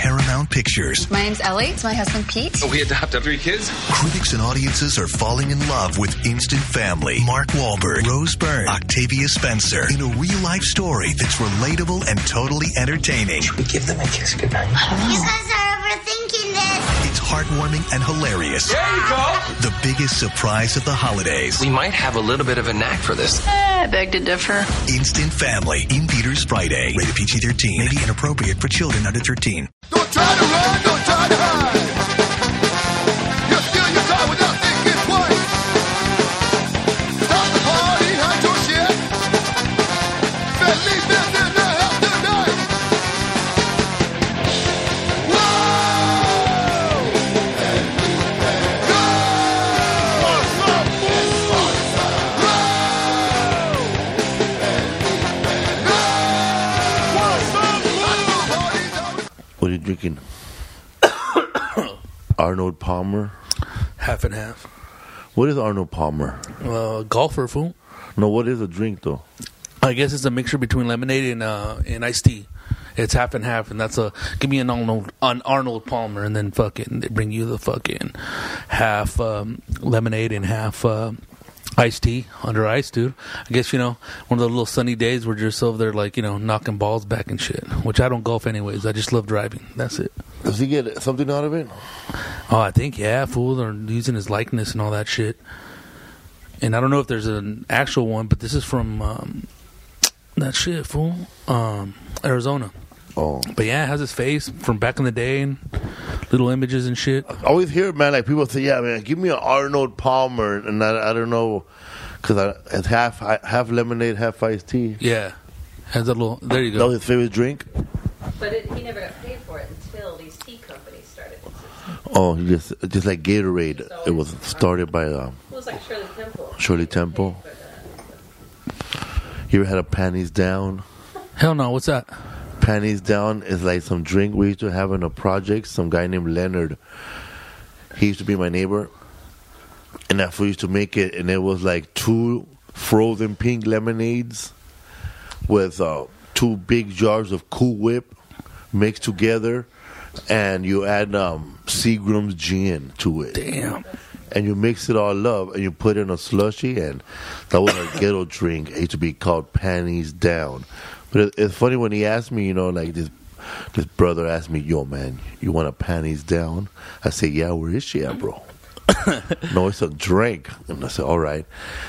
Paramount Pictures. My name's Ellie. It's my husband Pete. We adopted three kids. Critics and audiences are falling in love with Instant Family. Mark Wahlberg, Rose Byrne, Octavia Spencer in a real life story that's relatable and totally entertaining. We give them a kiss goodnight. You guys are overthinking this. It's heartwarming and hilarious. There you go. The biggest surprise of the holidays. We might have a little bit of a knack for this. Eh, I beg to differ. Instant Family in theaters Friday. Rated PG-13. May be inappropriate for children under 13. Drinking? Arnold Palmer. Half and half. What is Arnold Palmer? Uh, golfer fool. No, what is a drink though? I guess it's a mixture between lemonade and uh, and iced tea. It's half and half, and that's a give me an Arnold an Arnold Palmer, and then fucking they bring you the fucking half um, lemonade and half uh, iced tea under ice, dude. I guess you know one of the little sunny days where you're just over there like you know knocking balls back and shit. Which I don't golf anyways. I just love driving. That's it. Does he get something out of it? Oh, I think yeah, fool. They're using his likeness and all that shit. And I don't know if there's an actual one, but this is from um, that shit, fool. Um, Arizona. Oh, But yeah, it has his face from back in the day and little images and shit. I always hear man like people say, "Yeah, man, give me an Arnold Palmer," and I, I don't know because it's half half lemonade, half iced tea. Yeah, has a little. There you go. That go. was his favorite drink. But it, he never got paid for it until these tea companies started. Oh, just just like Gatorade. It was started by um, It was like Shirley Temple. Shirley Temple. For. You ever had a panties down? Hell no, what's that? Panties down is like some drink we used to have in a project. Some guy named Leonard. He used to be my neighbor, and that fool used to make it, and it was like two frozen pink lemonades with uh, two big jars of Cool Whip mixed together, and you add um, Seagram's gin to it. Damn. and you mix it all up and you put it in a slushy and that was a ghetto drink. It used to be called panties down. But it, it's funny when he asked me, you know, like this this brother asked me, "Yo, man, you want a panties down?" I said, "Yeah, where is she at, bro?" no, it's a drink. And I said, "All right."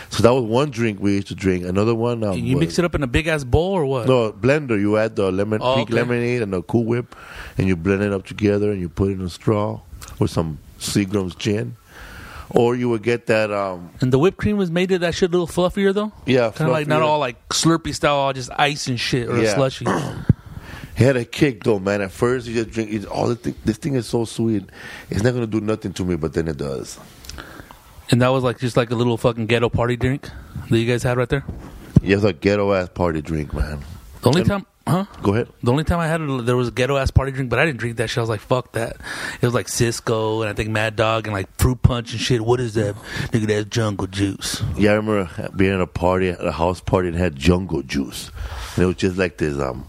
So that was one drink we used to drink. Another one, um, You mix it up in a big ass bowl or what? No, blender. You add the lemon, Oh, pink okay. lemonade and the Cool Whip, and you blend it up together, and you put it in a straw with some Seagram's gin. Or you would get that, um, And the whipped cream was made of that shit a little fluffier though. yeah, Kind of like not all like Slurpee style, all just ice and shit or Yeah. slushy. He had a kick though, man. At first, you just drink. It's, oh, this thing, this thing is so sweet. It's not gonna do nothing to me, but then it does. and that was like just like a little fucking ghetto party drink that you guys had right there. Yeah, it's a ghetto ass party drink, man. The only And- time, huh? Go ahead. The only time I had it, there was a ghetto ass party drink, but I didn't drink that shit. I was like, fuck that. It was like Cisco and I think Mad Dog and like fruit punch and shit. What is that? Nigga, that's jungle juice. Yeah, I remember being at a party, at a house party, and had jungle juice, and it was just like this, um,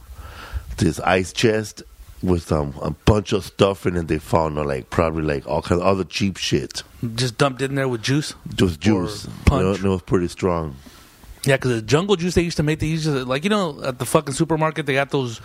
this ice chest with um, a bunch of stuff in it. They found uh, like probably like all kinds of other cheap shit, Just dumped in there with juice. just juice. punch. You know, and it was pretty strong. Yeah, because the jungle juice they used to make, they used to, like, you know, at the fucking supermarket, they got those,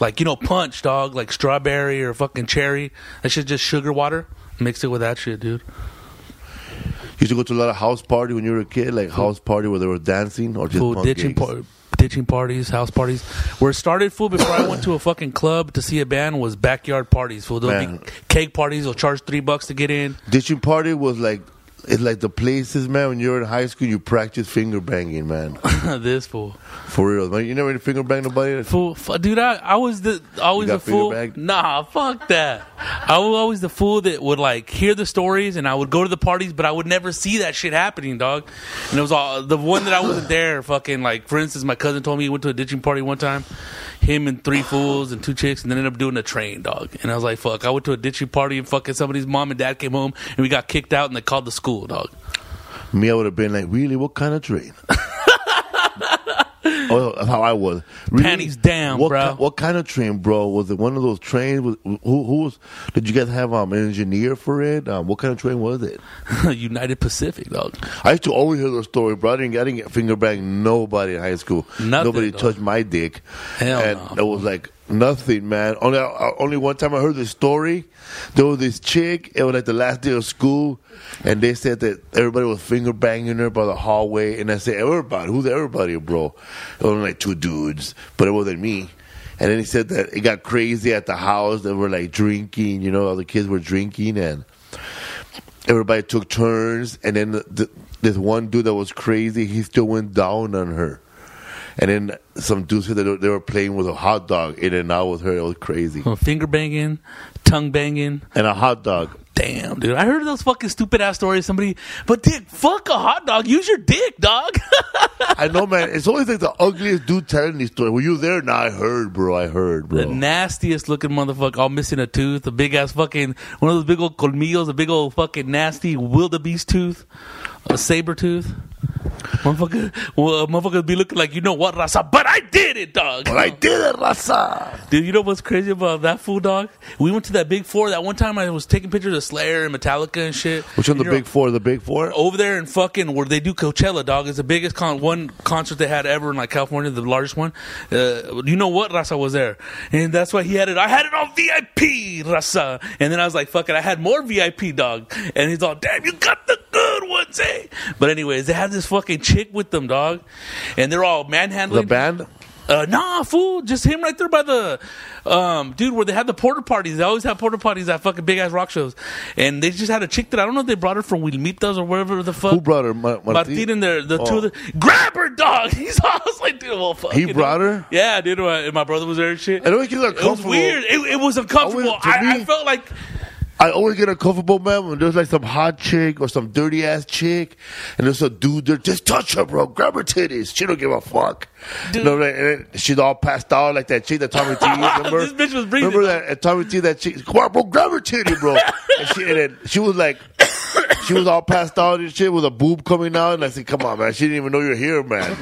like, you know, punch, dog, like strawberry or fucking cherry. That shit just sugar water. Mix it with that shit, dude. You used to go to a lot of house party when you were a kid, like house party where they were dancing or just Fool, punk ditching, par- ditching parties, house parties. Where it started, fool, before I went to a fucking club to see a band was backyard parties, fool. There'll Man. be cake parties, they'll charge three bucks to get in. Ditching party was like it's like the places, man. When you're in high school, you practice finger banging, man. this fool. For real, man. You never finger bang nobody. Fool, fu- dude, I, I was the always the fool. Nah, fuck that. I was always the fool that would like hear the stories and I would go to the parties, but I would never see that shit happening, dog. And it was all the one that I wasn't there. Fucking like, for instance, my cousin told me he went to a ditching party one time. Him and three fools and two chicks, and then ended up doing a train, dog. And I was like, fuck. I went to a ditching party and fucking somebody's mom and dad came home and we got kicked out and they called the school, dog. Me, I would have been like, really? What kind of train? Oh, that's how I was. Panties down, what bro. ki- what kind of train, bro? Was it one of those trains? Who, who was? Did you guys have um, an engineer for it? Um, what kind of train was it? United Pacific, dog. I used to always hear the story, bro. I didn't, I didn't get finger banged nobody in high school. Nothing, nobody dog. touched my dick. Hell and no. it was like nothing, man. Only uh, only one time I heard this story. There was this chick. It was like the last day of school, and they said that everybody was finger banging her by the hallway. And I said, "Everybody? Who's everybody, bro?" It was like two dudes, but it wasn't me. And then he said that it got crazy at the house. They were like drinking, you know, all the kids were drinking, and everybody took turns, and then the, this one dude that was crazy, he still went down on her. And then some dude said that they were playing with a hot dog in and out with her. It was crazy. Finger banging, tongue banging. And a hot dog. Damn, dude. I heard those fucking stupid ass stories. Somebody, but dick, fuck a hot dog. Use your dick, dog. I know, man. It's always like the ugliest dude telling these stories. Were you there? No, I heard, bro. I heard, bro. the nastiest looking motherfucker, all missing a tooth, a big ass fucking, one of those big old colmillos, a big old fucking nasty wildebeest tooth, a saber tooth. Motherfucker, well, motherfucker be looking like, you know what, Rasa, but I did it, dog. But I did it, Rasa. Dude, you know what's crazy about that fool, dog? We went to that big four. That one time I was taking pictures of Slayer and Metallica and shit. Which one, the big four? The big four? over there in fucking where they do Coachella, dog. It's the biggest con- one concert they had ever in like California, the largest one. Uh, you know what? Rasa was there, and that's why he had it. I had it on VIP, Rasa, and then I was like, "Fuck it," I had more VIP, dog. And he's all, "Damn, you got the good ones, eh?" But anyways, they had this fucking chick with them, dog, and they're all manhandling The band? uh, nah, fool. Just him right there by the, um, dude, where they had the porter parties. They always have porter parties at fucking big ass rock shows. And they just had a chick that I don't know if they brought her from Wilmitas or wherever the fuck. Who brought her? Ma- Martin in there, the two of the grab her dog. He's I was like, dude, well, fuck. He brought her? Yeah, dude. And my brother was there and shit. I know it gets It was uncomfortable. weird. It, it was uncomfortable. Always- to I, I felt like I always get uncomfortable, man, when there's like some hot chick or some dirty ass chick, and there's a dude there. Just touch her, bro. Grab her titties. She don't give a fuck. Dude. You know, and she's all passed out like that chick that Tommy T. Remember? This bitch was breathing. Remember that Tommy T. That chick? Come on, bro. Grab her titty, bro. and, she, and then she was like. She was all passed out and shit with a boob coming out, and I said, "Come on, man! She didn't even know you're here, man.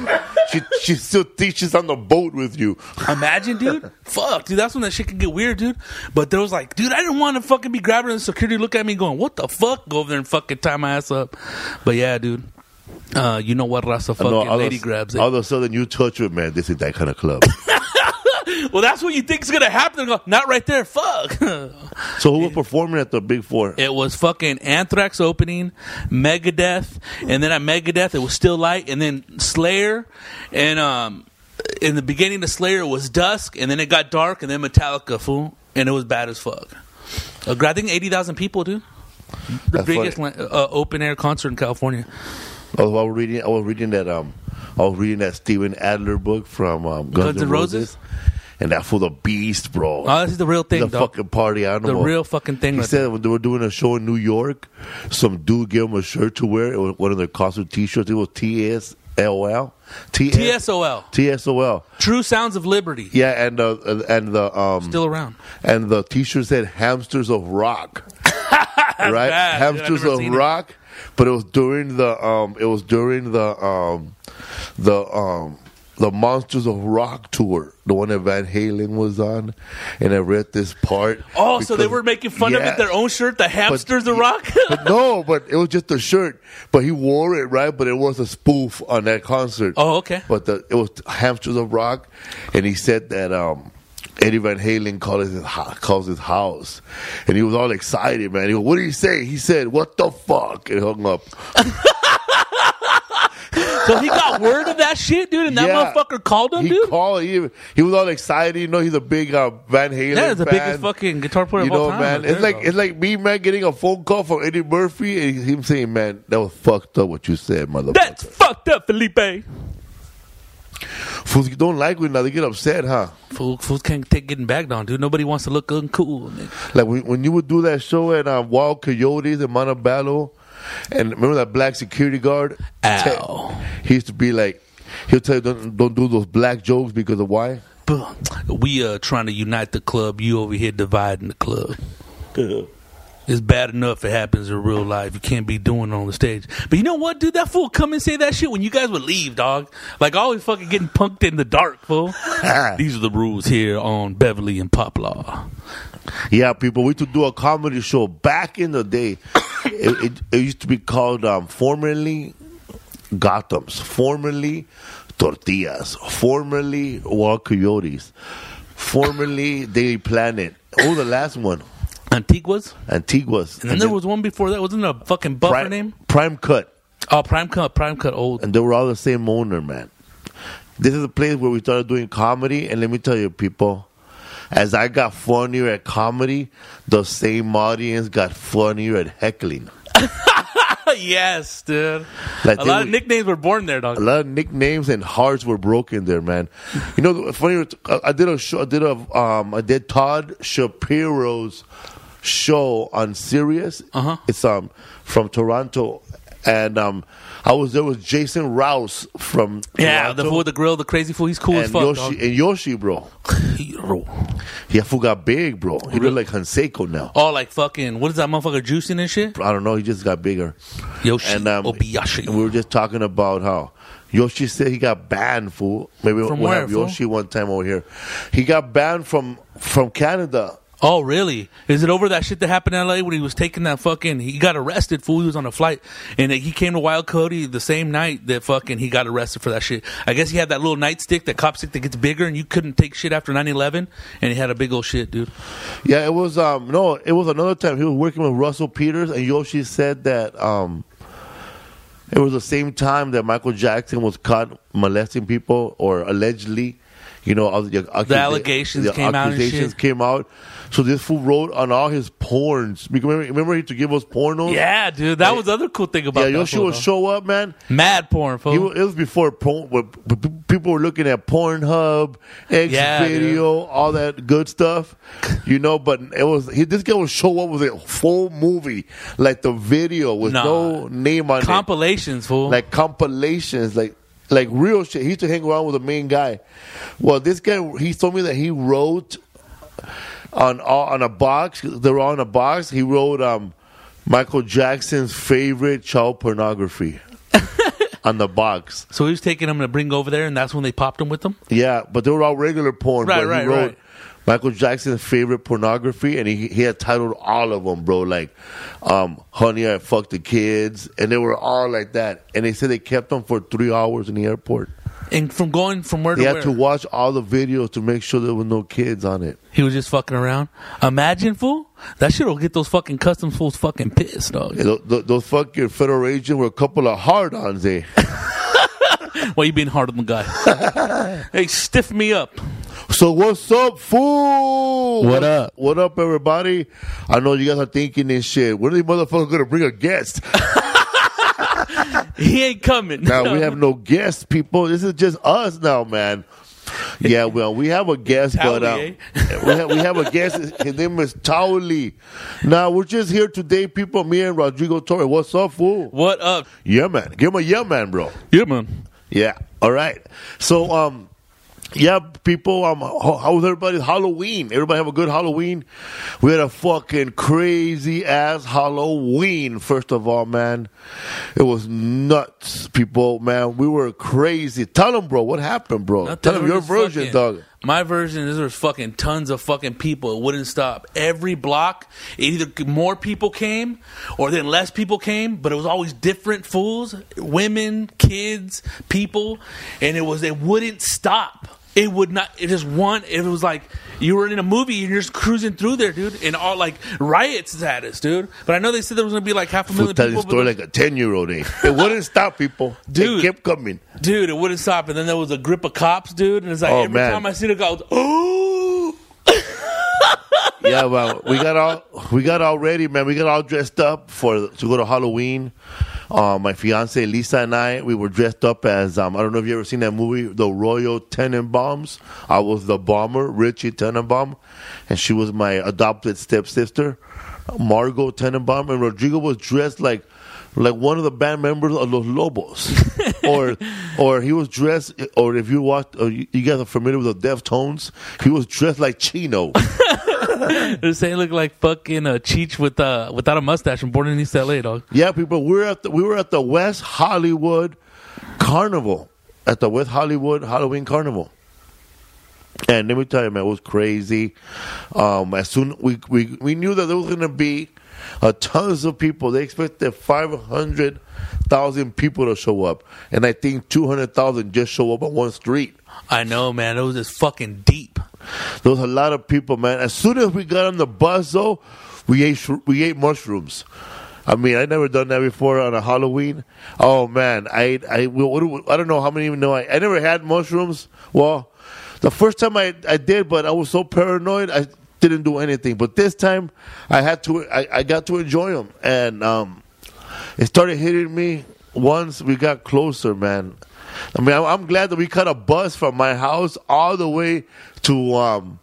She she still thinks she's on the boat with you." Imagine, dude. Fuck, dude. That's when that shit could get weird, dude. But there was like, dude, I didn't want to fucking be grabbing the security look at me going, what the fuck? Go over there and fucking tie my ass up. But yeah, dude. Uh, you know what, Rasa fucking know lady of, grabs All of a sudden, you touch her, man. This is that kind of club. Well, that's what you think is gonna happen. Go, Not right there. Fuck. so, who was performing at the Big Four? it was fucking Anthrax opening, Megadeth, and then at Megadeth it was Still Light, and then Slayer, and um, in the beginning of Slayer it was Dusk, and then it got dark, and then Metallica, fool, and it was bad as fuck. Uh, I think eighty thousand people, dude. The That's biggest la- uh, open air concert in California. I was, I was reading. I was reading that. Um, I was reading that Steven Adler book from um, Guns, Guns N' N' Roses. Roses? And that fool the beast, bro. Oh, this is the real thing, dog. fucking party animal. The real fucking thing. He right said when they were doing a show in New York, some dude gave him a shirt to wear. It was one of their costume T-shirts. It was TSLL. TS- there. TSOL, TSOL. True Sounds of Liberty, Yeah, and uh, and the um still around. and the T-shirt said "Hamsters of Rock." right, bad, Hamsters never of seen it. Rock. But it was during the um, it was during the um, the um, the Monsters of Rock tour, the one that Van Halen was on, and I read this part. Oh, so they were making fun of it, their own shirt, the hamsters of rock. but no, but it was just a shirt. But he wore it right. But it was a spoof on that concert. oh, okay. But the, it was Hamsters of Rock, and he said that um, Eddie Van Halen calls his calls his house, and he was all excited, man. He goes, "What did he say?" He said, "What the fuck?" and hung up. So he got word of that shit, dude, and that Yeah. motherfucker called him, he dude. called. He, he was all excited. You know, he's a big uh, Van Halen. yeah, the fan. biggest fucking guitar player You of all know, time. man, it's like it's like me, man, getting a phone call from Eddie Murphy and him saying, "Man, that was fucked up what you said, motherfucker." That's fucked up, Felipe. Fools don't like it now. They get upset, huh? Fool, fools can't take getting bagged on, dude. Nobody wants to look uncool. nigga. Like when, when you would do that show at uh, Wild Coyotes in Montebello, and remember that black security guard? Ow. He used to be like, he'll tell you don't, don't do those black jokes because of why? We are trying to unite the club. You over here dividing the club. It's bad enough it happens in real life. You can't be doing it on the stage. But you know what, dude? That fool come and say that shit when you guys would leave, dog. Like always fucking getting punked in the dark, fool. These are the rules here on Beverly and Poplar. Yeah, people, we used to do a comedy show back in the day. it, it, it used to be called um, formerly Gotham's, formerly Tortillas, formerly Wild Coyotes, formerly Daily Planet. Oh, the last one, Antiguas? Antiguas. And then there was one before that. Wasn't it a fucking buffer Prime, name? Prime Cut. Oh, Prime Cut. Prime Cut Old. and they were all the same owner, man. This is a place where we started doing comedy, and let me tell you, people, as I got funnier at comedy, the same audience got funnier at heckling. yes, dude. Like a lot of nicknames were born there, dog. A lot of nicknames and hearts were broken there, man. You know, funny. I I did a show. I did a. Um, I did Todd Shapiro's show on Sirius. Uh-huh. It's um from Toronto, and um I was there with Jason Rouse from Yeah, the Toronto, fool with the grill, the crazy fool. He's cool as fuck, Yoshi dog. and Yoshi, bro. Hero. Yeah, fool got big, bro. He looked like Canseco now. Oh, like fucking, what is that motherfucker juicing and shit? I don't know. He just got bigger. Yoshi And um, Obayashi. and we were just talking about how Yoshi said he got banned, fool. Maybe From we'll where, have fool? Yoshi one time over here. He got banned from from Canada. Oh, really? Is it over that shit that happened in LA when he was taking that fucking? He got arrested. Fool, he was on a flight, and he came to Wild Cody the same night that fucking he got arrested for that shit. I guess he had that little nightstick, that cop stick that gets bigger, and you couldn't take shit after 9-11, and he had a big old shit, dude. Yeah, it was um no, it was another time he was working with Russell Peters, and Yoshi said that um it was the same time that Michael Jackson was caught molesting people or allegedly. You know, all the, accusa- allegations the came out accusations shit. came out. So this fool wrote on all his porns. Remember, remember he used to give us pornos. Yeah, dude, that was the other cool thing about yeah. Yoshi would show up, man. mad porn, fool. He, it was before porn, where p- p- people were looking at Pornhub, X Yeah, Video, all that good stuff, you know. But it was he, this guy would show up with a full movie, like the video with Nah. no name on it, Compilations, fool. like compilations, like like real shit. He used to hang around with the main guy. Well, this guy he told me that he wrote on on a box. They were on a box. He wrote um, Michael Jackson's favorite child pornography on the box. so he was taking them to bring over there, and that's when they popped him with them. Yeah, but they were all regular porn. Right, but right, he wrote right. Michael Jackson's favorite pornography, and he he had titled all of them, bro. Like, um, "Honey, I fucked the kids," and they were all like that. And they said they kept them for three hours in the airport. And from going from where They to had where, to watch all the videos to make sure there were no kids on it. he was just fucking around. Imagine, fool. That shit will get those fucking customs fools fucking pissed, dog. Tho- tho- those fucking federal agents were a couple of hard-ons, eh? Why you being hard on the guy? hey, stiff me up. So what's up, fool? What up? What up, everybody? I know you guys are thinking this shit. When are these motherfuckers gonna bring a guest? He ain't coming. Now we have no guests, people. This is just us now, man. Yeah, well, we have a guest, but uh, Towley, we, have, we have a guest. His name is Towley. Now we're just here today, people. Me and Rodrigo Torres. What's up, fool? What up? Yeah, man. Give him a yeah, man, bro. Yeah, man. Yeah. All right. So, um, yeah, people. Um, how, was everybody's Halloween? Everybody have a good Halloween. We had a fucking crazy ass Halloween. First of all, man, it was nuts, people. Man, we were crazy. Tell them, bro, what happened, bro? Nothing. Tell them your version, fucking- dog. My version is there's fucking tons of fucking people. It wouldn't stop. Every block, either more people came or then less people came, but it was always different fools, women, kids, people, and it was it wouldn't stop. It would not. It just one. If it was like you were in a movie and you're just cruising through there, dude, and all like riots status, dude. But I know they said there was gonna be like half a million telling people. story like a ten year old. Eh? It wouldn't stop, people. Dude. it kept coming. Dude, it wouldn't stop. And then there was a grip of cops, dude. And it's like Oh, every man. time I see the guy, oh. yeah, well, we got all we got all ready, man. We got all dressed up for to go to Halloween. Um, my fiance Lisa and I, we were dressed up as um, I don't know if you ever seen that movie, The Royal Tenenbaums. I was the Baumer, Richie Tenenbaum, and she was my adopted stepsister, Margot Tenenbaum, and Rodrigo was dressed like like one of the band members of Los Lobos, or or he was dressed, or if you watch, or you you guys are familiar with the Deftones, he was dressed like Chino. They're saying look like fucking uh, Cheech with uh, without a mustache and born in East LA, dog. Yeah, people, we were at the, we were at the West Hollywood Carnival at the West Hollywood Halloween Carnival. And let me tell you, man, it was crazy. Um, as soon we we we knew that there was going to be uh, tons of people. They expected five hundred thousand people to show up, and I think two hundred thousand just show up on one street. I know, man. It was just fucking deep. There was a lot of people, man. As soon as we got on the bus, though, we ate shro- we ate mushrooms. I mean, I never done that before on a Halloween. Oh man, I I I don't know how many even know I, I never had mushrooms. Well, the first time I I did, but I was so paranoid I didn't do anything. But this time I had to I, I got to enjoy them, and um, it started hitting me once we got closer, man. I mean, I'm, glad that we caught a bus from my house all the way to um,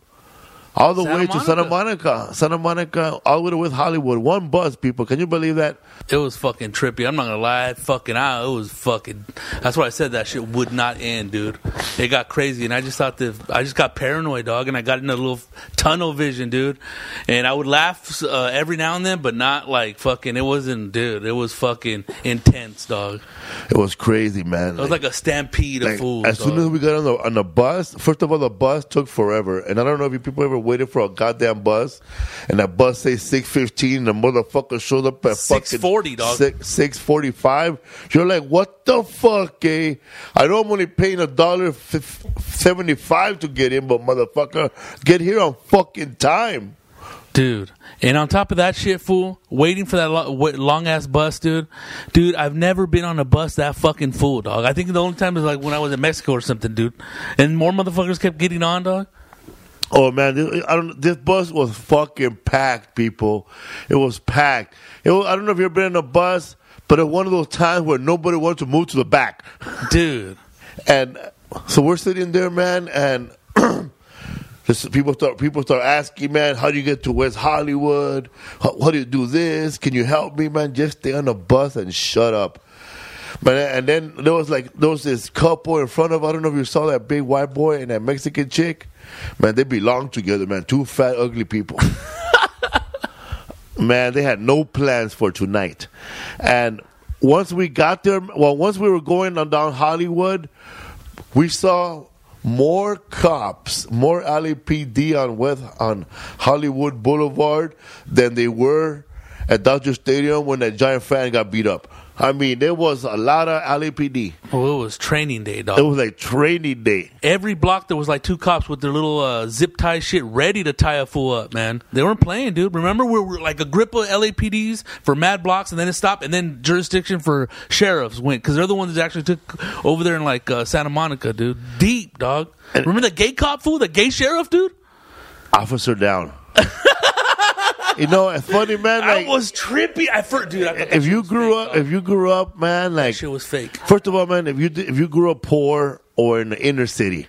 all the Santa way to Santa Monica, Santa Monica, all the way to Hollywood. One bus, people. Can you believe that? It was fucking trippy. I'm not gonna lie, fucking out. It was fucking. That's why I said that shit would not end, dude. It got crazy, and I just thought that I just got paranoid, dog, and I got in a little tunnel vision, dude. And I would laugh uh, every now and then, but not like fucking. It wasn't, dude. It was fucking intense, dog. It was crazy, man. It was like a stampede of fools. as soon as we got on the on the bus, first of all, the bus took forever, and I don't know if you people ever waited for a goddamn bus, and that bus say six fifteen, and the motherfucker showed up at fucking 6:40, dog. six six forty five. You're like, what the fuck, eh? I know I'm only paying a dollar seventy five to get in, but motherfucker, get here on fucking time. Dude, and on top of that shit, fool, waiting for that long ass bus, dude. Dude, I've never been on a bus that fucking full, dog. I think the only time is like when I was in Mexico or something, dude. And more motherfuckers kept getting on, dog. Oh man, this, I don't. This bus was fucking packed, people. It was packed. It was, I don't know if you've ever been in a bus, but at one of those times where nobody wants to move to the back, dude. And so we're sitting there, man, and this, people start people start asking, man, how do you get to West Hollywood? How, how do you do this? Can you help me, man? Just stay on the bus and shut up. Man, and then there was like there was this couple in front of I don't know if you saw that big white boy and that Mexican chick. Man, they belong together, man. Two fat, ugly people. man, they had no plans for tonight. And once we got there, well, once we were going on down Hollywood, we saw more cops, more LAPD on West on Hollywood Boulevard than they were at Dodger Stadium when that giant fan got beat up. I mean, there was a lot of LAPD. Oh, it was training day, dog. It was like training day. Every block there was like two cops with their little uh, zip tie shit ready to tie a fool up, man. They weren't playing, dude. Remember we were like a grip of LAPDs for mad blocks and then it stopped and then jurisdiction for sheriffs went because they're the ones that actually took over there in like uh, Santa Monica, dude. Deep, dog. Remember the gay cop fool, the gay sheriff, dude? Officer down. you know, it's funny, man. I Like, was trippy. I first, dude. I thought if you grew fake, up, dog. if you grew up, man, like shit was fake. First of all, man, if you if you grew up poor or in the inner city,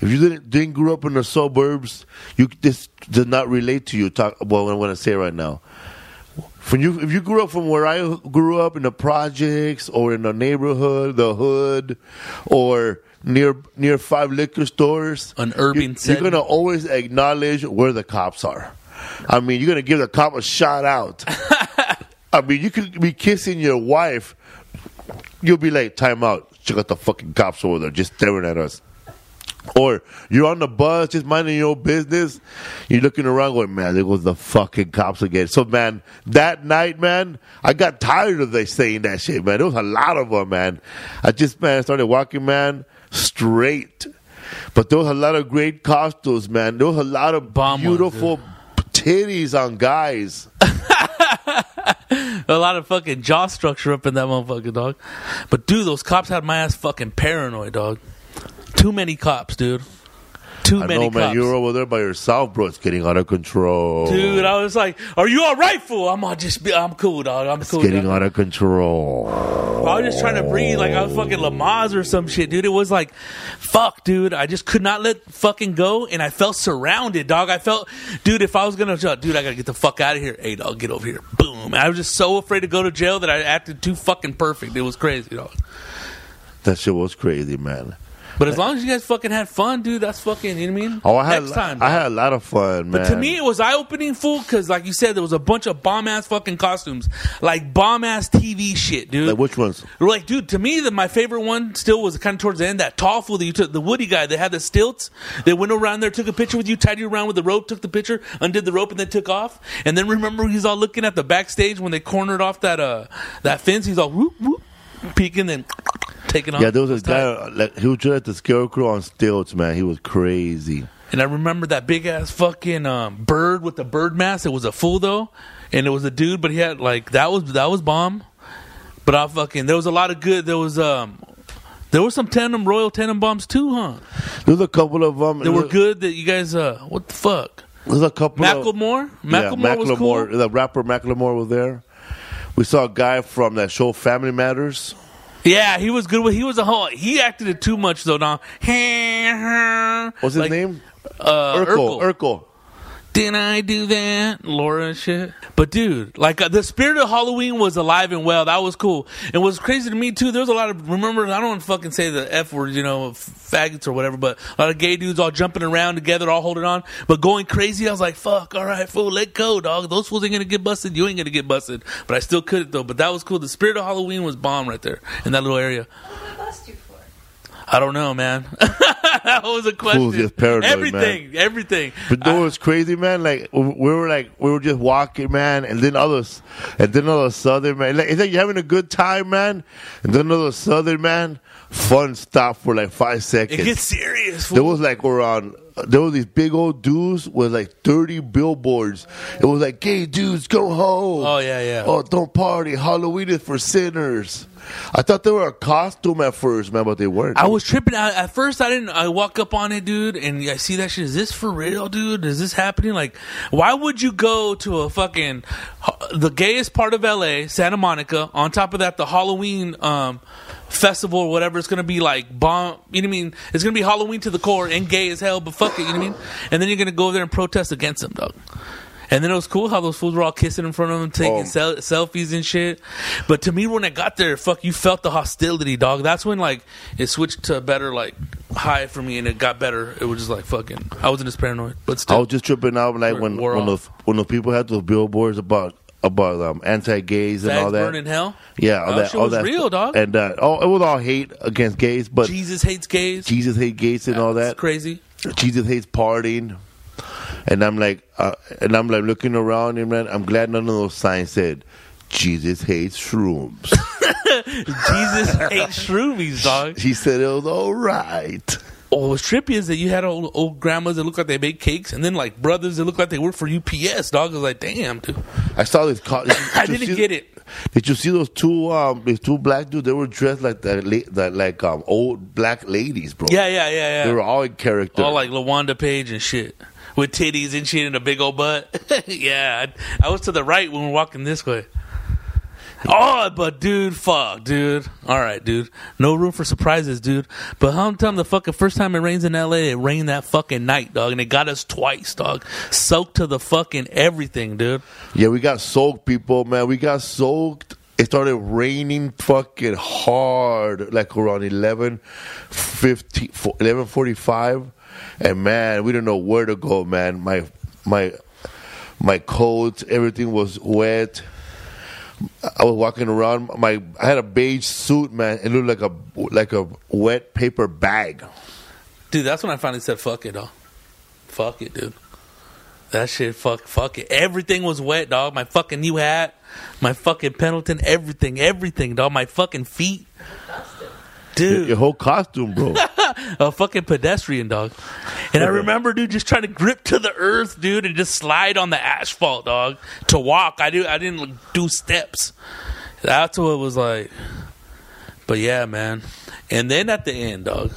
if you didn't didn't grow up in the suburbs, you this does not relate to you. Talk well, what I'm going to say right now. When you if you grew up from where I grew up in the projects or in the neighborhood, the hood, or near near five liquor stores, An urban you, you're going to always acknowledge where the cops are. I mean, you're going to give the cop a shout out. I mean, you could be kissing your wife. You'll be like, time out. Check out the fucking cops over there just staring at us. Or you're on the bus just minding your own business. You're looking around going, man, there goes the fucking cops again. So, man, that night, man, I got tired of they saying that shit, man. There was a lot of them, man. I just, man, started walking, man, straight. But there was a lot of great costumes, man. There was a lot of Bomb ones, beautiful titties on guys. a lot of fucking jaw structure up in that motherfucker, dog. But dude, those cops had my ass fucking paranoid, dog. Too many cops, dude. Too I many know, man. You're over there by yourself, bro. It's getting out of control. Dude, I was like, "Are you all right, fool?" I'm all just, be, I'm cool, dog. I'm it's cool. getting dog. out of control. I was just trying to breathe like I was fucking Lamaze or some shit, dude. It was like, fuck, dude. I just could not let fucking go, and I felt surrounded, dog. I felt, dude, if I was gonna, dude, I gotta get the fuck out of here. Hey, dog, get over here. Boom. I was just so afraid to go to jail that I acted too fucking perfect. It was crazy, dog. That shit was crazy, man. But as long as you guys fucking had fun, dude, that's fucking. You know what I mean? Oh, I had next time. I had a lot of fun, man. But to me, it was eye opening, fool, because like you said, there was a bunch of bomb ass fucking costumes, like bomb ass TV shit, dude. like which ones? Like, dude, to me, the, my favorite one still was kind of towards the end. That tall fool that you took, the Woody guy. They had the stilts. They went around there, took a picture with you, tied you around with the rope, took the picture, undid the rope, and then took off. And then remember, he's all looking at the backstage when they cornered off that uh that fence. He's all whoop whoop, peeking, then taking off. Yeah, there was this tight. guy. Like, he was just the scarecrow on stilts, man. He was crazy. And I remember that big ass fucking um, bird with the bird mask. It was a fool though, and it was a dude, but he had like that was that was bomb. But I fucking there was a lot of good. There was um there was some tandem Royal Tenenbaums too, huh? There's a couple of them. They were good. That you guys uh what the fuck? There's a couple. of, Macklemore, yeah, Macklemore was cool. The rapper Macklemore was there. We saw a guy from that show Family Matters. Yeah, he was good. with He was a whole. He acted it too much though. Now, What's his Like, name? Uh, Urkel. Urkel. Urkel. Didn't I do that, Laura? Shit. But dude, like uh, the spirit of Halloween was alive and well. That was cool. And what's crazy to me too. There was a lot of remember. I don't want to fucking say the f word, you know, faggots or whatever. But a lot of gay dudes all jumping around together, all holding on, but going crazy. I was like, fuck, all right, fool, let go, dog. Those fools ain't gonna get busted. You ain't gonna get busted. But I still could it though. But that was cool. The spirit of Halloween was bomb right there in that little area. I bust you for? I don't know, man. that was a question. Fools just paranoid, everything, everything. But that was crazy, man. Like we we were like we were just walking, man, and then others, and then all of a sudden, man, like it's like you're having a good time, man, and then all of a sudden, man, fun stopped for like five seconds. it gets serious. There was like around. There was these big old dudes with like thirty billboards. It was like, "Gay dudes, go home." Oh, yeah, yeah. Oh, don't party. Halloween is for sinners. I thought they were a costume at first, man, but they weren't. I was tripping. I, at first, I didn't. I walk up on it, dude, and I see that shit. Is this for real, dude? Is this happening? Like, why would you go to a fucking the gayest part of LA, Santa Monica? On top of that, the Halloween um, festival or whatever. It's gonna be like bomb. You know what I mean? It's gonna be Halloween to the core and gay as hell. But fuck it, you know what I mean? And then you're gonna go there and protest against them, dog. And then it was cool how those fools were all kissing in front of them, taking Oh. sel- selfies and shit. But to me, when I got there, fuck, you felt the hostility, dog. That's when like it switched to a better like high for me, and it got better. It was just like fucking. I wasn't as paranoid, but still, I was just tripping out like when when those when those people had those billboards about about um, anti-gays and Fags all that. burn in hell. Yeah, all That that, shit all was that real, stuff. dog. And uh, oh, it was all hate against gays, but Jesus hates gays. Jesus hates gays and all that. crazy. Jesus hates partying. And I'm like, uh, and I'm like looking around, and man, I'm glad none of those signs said Jesus hates shrooms. Jesus hates shroomies, dog. he said it was all right. Oh, what's trippy is that you had old, old grandmas that look like they make cakes, and then like brothers that look like they work for UPS. Dog I was like, damn, dude. I saw this. Co- I didn't get it. Did you see those two um these two black dudes? They were dressed like that, la- that like um old black ladies, bro. Yeah, yeah, yeah, They were all in character. All like LaWanda Page and shit. With titties and shit and a big old butt. yeah. I, I was to the right when we were walking this way. Oh, but dude, fuck, dude. All right, dude. No room for surprises, dude. But how time the fucking first time it rains in LA, it rained that fucking night, dog, and it got us twice, dog. Soaked to the fucking everything, dude. Yeah, we got soaked, people, man. We got soaked. It started raining fucking hard, like around 11, 15, 11.45. And, man, we didn't know where to go, man. My, my, my coat, everything was wet. I was walking around. My I had a beige suit, man. It looked like a like a wet paper bag. Dude, that's when I finally said, fuck it, dog. Fuck it, dude. That shit, fuck, fuck it. Everything was wet, dog. My fucking new hat, my fucking Pendleton, everything, everything, dog. My fucking feet. Your, Dude, your whole costume, bro. a fucking pedestrian, dog. And I remember, dude, just trying to grip to the earth, dude, and just slide on the asphalt, dog, to walk. I do, I didn't do steps. That's what it was like. But yeah, man. And then at the end, dog.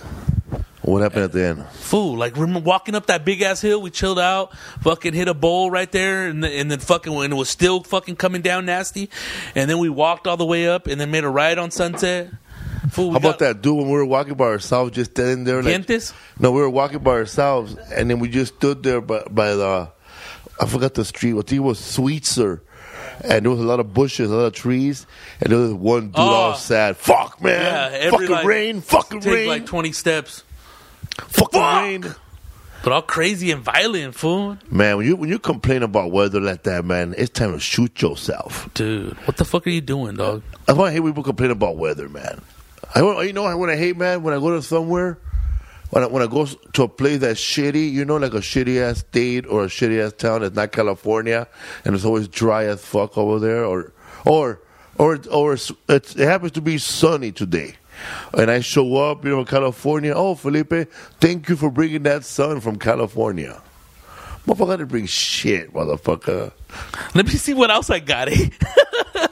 what happened at the end? Fool, like remember walking up that big ass hill, we chilled out, fucking hit a bowl right there, and, the, and then fucking when it was still fucking coming down nasty, and then we walked all the way up, and then made a ride on Sunset. Fool, How about that dude when we were walking by ourselves, just standing there? Like, Gentes? no, we were walking by ourselves, and then we just stood there by, by the, I forgot the street. I think it was Sweetzer. And there was a lot of bushes, a lot of trees, and there was one dude ah. all Oh. sad. Fuck, man. Yeah, every, fucking like, rain, fucking Take rain. like twenty steps. Fucking Fuck! rain. But all crazy and violent, fool. Man, when you when you complain about weather like that, man, it's time to shoot yourself. Dude, what the fuck are you doing, dog? That's why I hate people complain about weather, man. I you know what I hate, man, when I go to somewhere, when I, when I go to a place that's shitty, you know, like a shitty ass state or a shitty ass town that's not California, and it's always dry as fuck over there, or or or or it happens to be sunny today. And I show up, you know, California. Oh, Felipe, thank you for bringing that sun from California. Motherfucker, I didn't bring shit, motherfucker. Let me see what else I got, eh?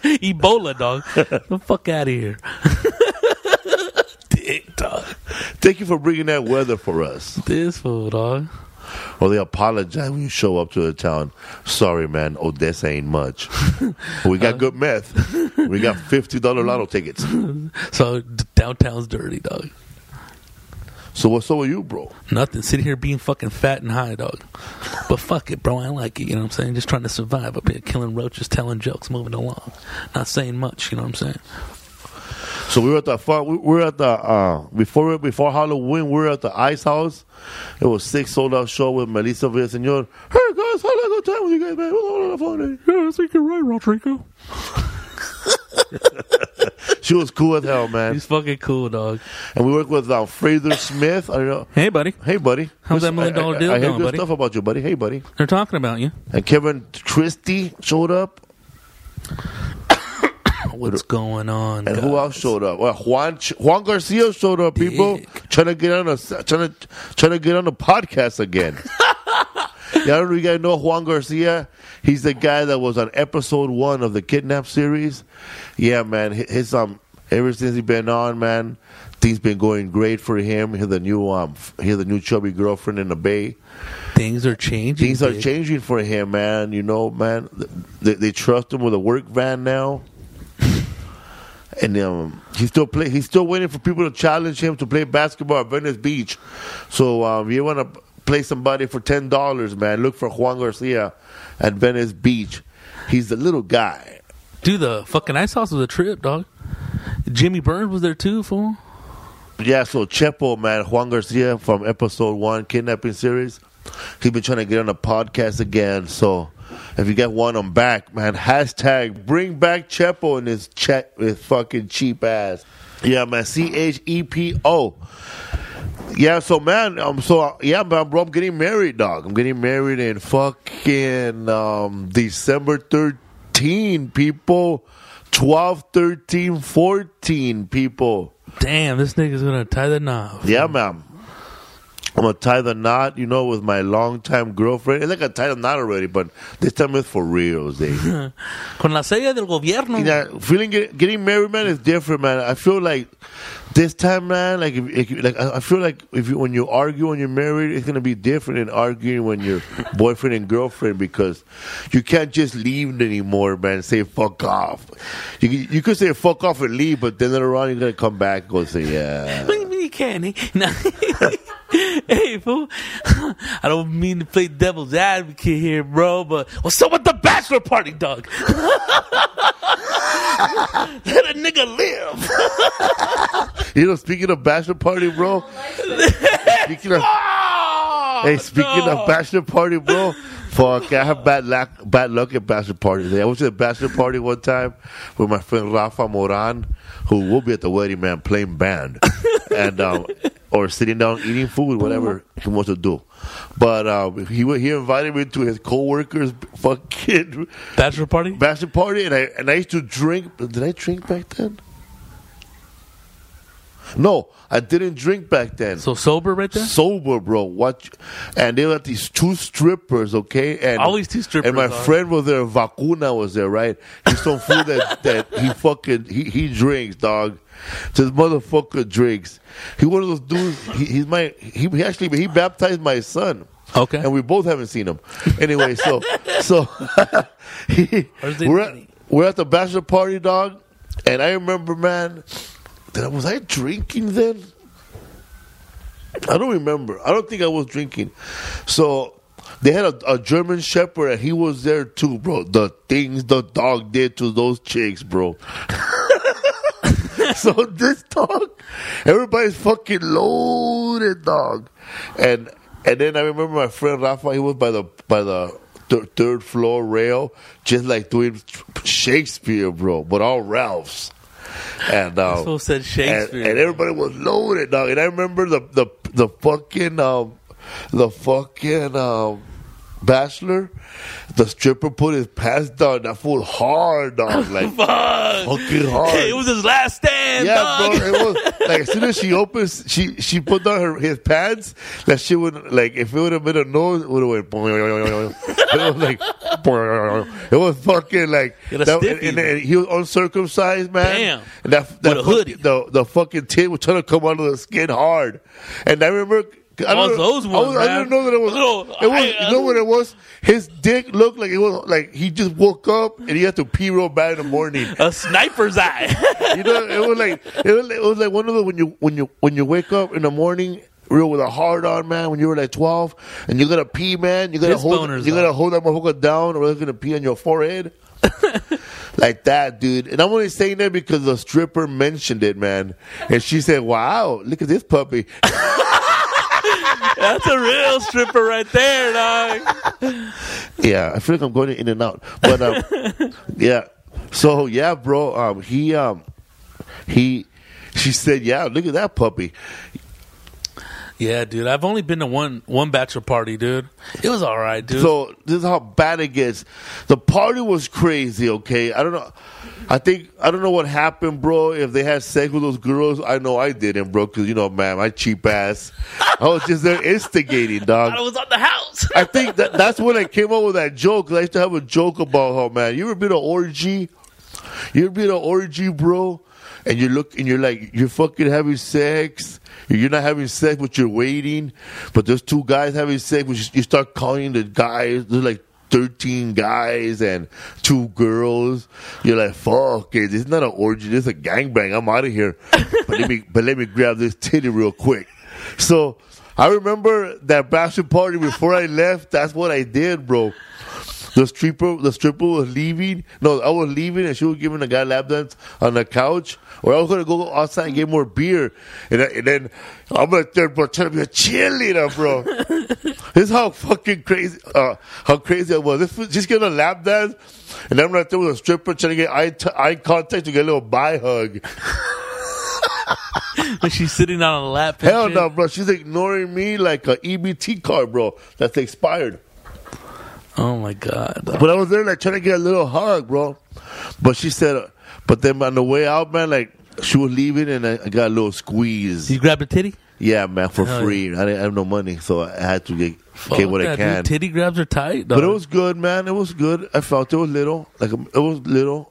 Ebola, dog. the fuck out of here. Dick, dog. Thank you for bringing that weather for us. This fool, dog. Or they apologize when you show up to the town. Sorry, man, Odessa ain't much. we got good meth. We got fifty dollar lotto tickets. So downtown's dirty, dog. So what's up with you, bro? Nothing. Sitting here being fucking fat and high, dog. But fuck it, bro. I like it. You know what I'm saying? Just trying to survive up here, killing roaches, telling jokes, moving along. Not saying much. You know what I'm saying? So we were at the fun. We we were at the uh, before before Halloween. We were at the Ice House. It was six sold out show with Melissa Villaseñor. Hey guys, how did I go time with you guys, man? It was a lot of fun. eh? Yeah, I think you're right, Rodrigo. She was cool as hell, man. He's fucking cool, dog. And we worked with uh, Fraser Smith. I don't know. Hey, buddy. Hey, buddy. How's that million dollar I- I- deal I, heard going, good buddy? stuff about you, buddy. Hey, buddy. They're talking about you. And Kevin Christy showed up. What's going on? And who else showed up? Well, Juan Juan Garcia showed up. People Dick. trying to get on a trying to trying to get on the podcast again. yeah, I don't know. You guys know Juan Garcia? He's the guy that was on episode one of the Kidnap series. Yeah, man. His, um, ever since he's been on, man, things been going great for him. He the new um, he the new chubby girlfriend in the Bay. Things are changing. Things are Dick. changing for him, man. You know, man. They, they trust him with a work van now. And um, he's still play. He's still waiting for people to challenge him to play basketball at Venice Beach. So um, you want to play somebody for ten dollars, man, look for Juan Garcia at Venice Beach. He's the little guy. Dude, the fucking ice house was a trip, dog. Jimmy Burns was there too, fool. Yeah, so Chepo, man, Juan Garcia from episode one, kidnapping series. He's been trying to get on the podcast again. So if you get one, I'm back, man. Hashtag bring back Chepo and his chat with fucking cheap ass. Yeah, man. C H E P O. Yeah, so man, um, so uh, yeah, man, bro, I'm getting married, dog. I'm getting married in fucking um, December 13, people. 12, 13, 14, people. Damn, this nigga's gonna tie the knot. Yeah, man. I'm gonna tie the knot, you know, with my longtime girlfriend. It's like I tied the knot already, but this time it's for real, eh? Con la sella del gobierno. yeah, feeling get, getting married, man, is different, man. I feel like this time, man, like if, if like I feel like if you, when you argue when you're married, it's gonna be different than arguing when you're boyfriend and girlfriend because you can't just leave anymore, man. Say fuck off. You you could say fuck off and leave, but then later on you're gonna come back and go say yeah. What do you mean you can't? eh? Hey, fool. I don't mean to play devil's advocate here, bro, but what's up with the bachelor party, dog? Let a nigga live. You know, speaking of bachelor party, bro. speaking of Oh, hey, speaking no. of bachelor party, bro. Fuck, I have bad luck, bad luck at bachelor parties. I went to a bachelor party one time with my friend Rafa Moran, who will be at the wedding, man, playing band, and um, or sitting down eating food, whatever he wants to do. But um, he he invited me to his coworkers' fucking bachelor party? bachelor party, and I and I used to drink. Did I drink back then? No, I didn't drink back then. So sober right there? Sober, bro. What? And they were these two strippers, okay? And Always two strippers, And my dog. friend was there. Vacuna was there, right? He's some fool that that he fucking he, he drinks, dog. So this motherfucker drinks. He one of those dudes. He, he's my. He, he actually he baptized my son. Okay. And we both haven't seen him. Anyway, so so he, we're at, we're at the bachelor party, dog. And I remember, man, that was I drinking then? I don't remember. I don't think I was drinking. So they had a, a German Shepherd, and he was there too, bro. The things the dog did to those chicks, bro. so this dog, everybody's fucking loaded, dog, and and then I remember my friend Rafa. He was by the by the th- third floor rail, just like doing Shakespeare, bro, but all Ralphs. And uh, fool said and, Shakespeare. and everybody was loaded, dog. And I remember the the the fucking um, the fucking um, bachelor, the stripper put his pants down. That fool hard, dog, like Fuck. fucking hard. It was his last stand, Yeah, dog. bro. It was like as soon as she opens, she she put down her his pants. That shit would like if it would have been a nose, it would have went. it was like it was fucking like that, stiffy. and, and he was uncircumcised, man. Damn. And that, that With a fucking- hoodie. the the fucking tit was trying to come out of the skin hard. And I remember. I Oh, don't know- I, ones, was- I didn't know that it was. It was. I- you know what it was? His dick looked like it was like he just woke up and he had to pee real bad in the morning. A sniper's eye. You know, it was like it was, it was like one of the when you when you when you wake up in the morning real with a hard on man when you were like twelve and you gotta pee man you gotta hold boners, you gotta though. hold that motherfucker down or it's gonna pee on your forehead like that dude and I'm only saying that because the stripper mentioned it man and she said wow look at this puppy That's a real stripper right there, dog. yeah I feel like I'm going in and out but um yeah so yeah bro um he um he she said yeah look at that puppy Yeah, dude. I've only been to one one bachelor party, dude. It was all right, dude. So this is how bad it gets. The party was crazy. Okay, I don't know. I think I don't know what happened, bro. If they had sex with those girls, I know I didn't, bro. Because you know, man, my cheap ass. I was just there instigating, dog. I was on the house. I think that that's when I came up with that joke. 'cause I used to have a joke about how, man, you ever been an orgy? You ever been an orgy, bro? And you look and you're like, you're fucking having sex. You're not having sex, but you're waiting. But there's two guys having sex. But you, you start calling the guys. There's like 13 guys and two girls. You're like, fuck it. This is not an orgy. This is a gangbang. I'm out of here. but let me, but let me grab this titty real quick. So I remember that bachelor party before I left. That's what I did, bro. The stripper, the stripper was leaving. No, I was leaving, and she was giving the guy lap dance on the couch. Or I was gonna go outside and get more beer, and, I, and then I'm gonna trying to be a cheerleader, bro. this is how fucking crazy, uh, how crazy I was. This was just getting a lap dance, and I'm right there with a stripper trying to get eye, t- eye contact to get a little bye hug. When she's sitting on a lap. Hell no, bro. She's ignoring me like a EBT card, bro. That's expired. Oh my god. But I was there like trying to get a little hug, bro. But she said, uh, but then on the way out, man, like she was leaving and I, I got a little squeeze. You grabbed a titty? Yeah, man, for Hell free. I didn't I have no money, so I had to get, get what I can. dude. Titty grabs are tight, dog. But it was good, man. It was good. I felt it was little, like it was little.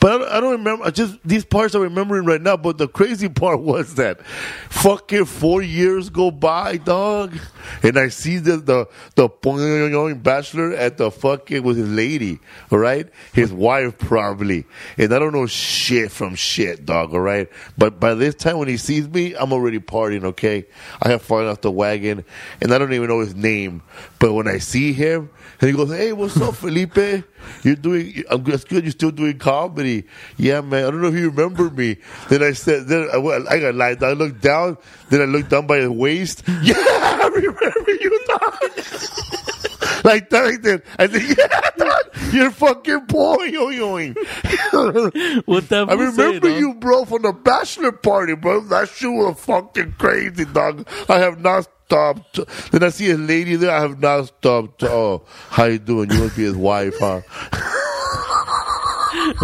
But I don't, I don't remember. I just these parts I'm remembering right now. But the crazy part was that fucking four years go by, dog, and I see the the the young bachelor at the fucking with his lady, all right, his wife probably, and I don't know shit from shit, dog, all right. But by this time when he sees me, I'm already partying. Okay, I have fallen off the wagon, and I don't even know his name. But when I see him, and he goes, "Hey, what's up, Felipe? You're doing? I'm that's good. You're still doing comedy? Yeah, man. I don't know if you remember me." Then I said, "Then I, went- I got lied. I looked down. Then I looked down by his waist. Yeah, I remember you, dog. like that. Like that. I said, "Yeah, dog. You're fucking boy, yo yoing." What that I remember you, bro, from the bachelor party, bro. That shit was fucking crazy, dog. I have not stopped. Then I see a lady there. I have not stopped. Oh, how you doing? You must be his wife, huh?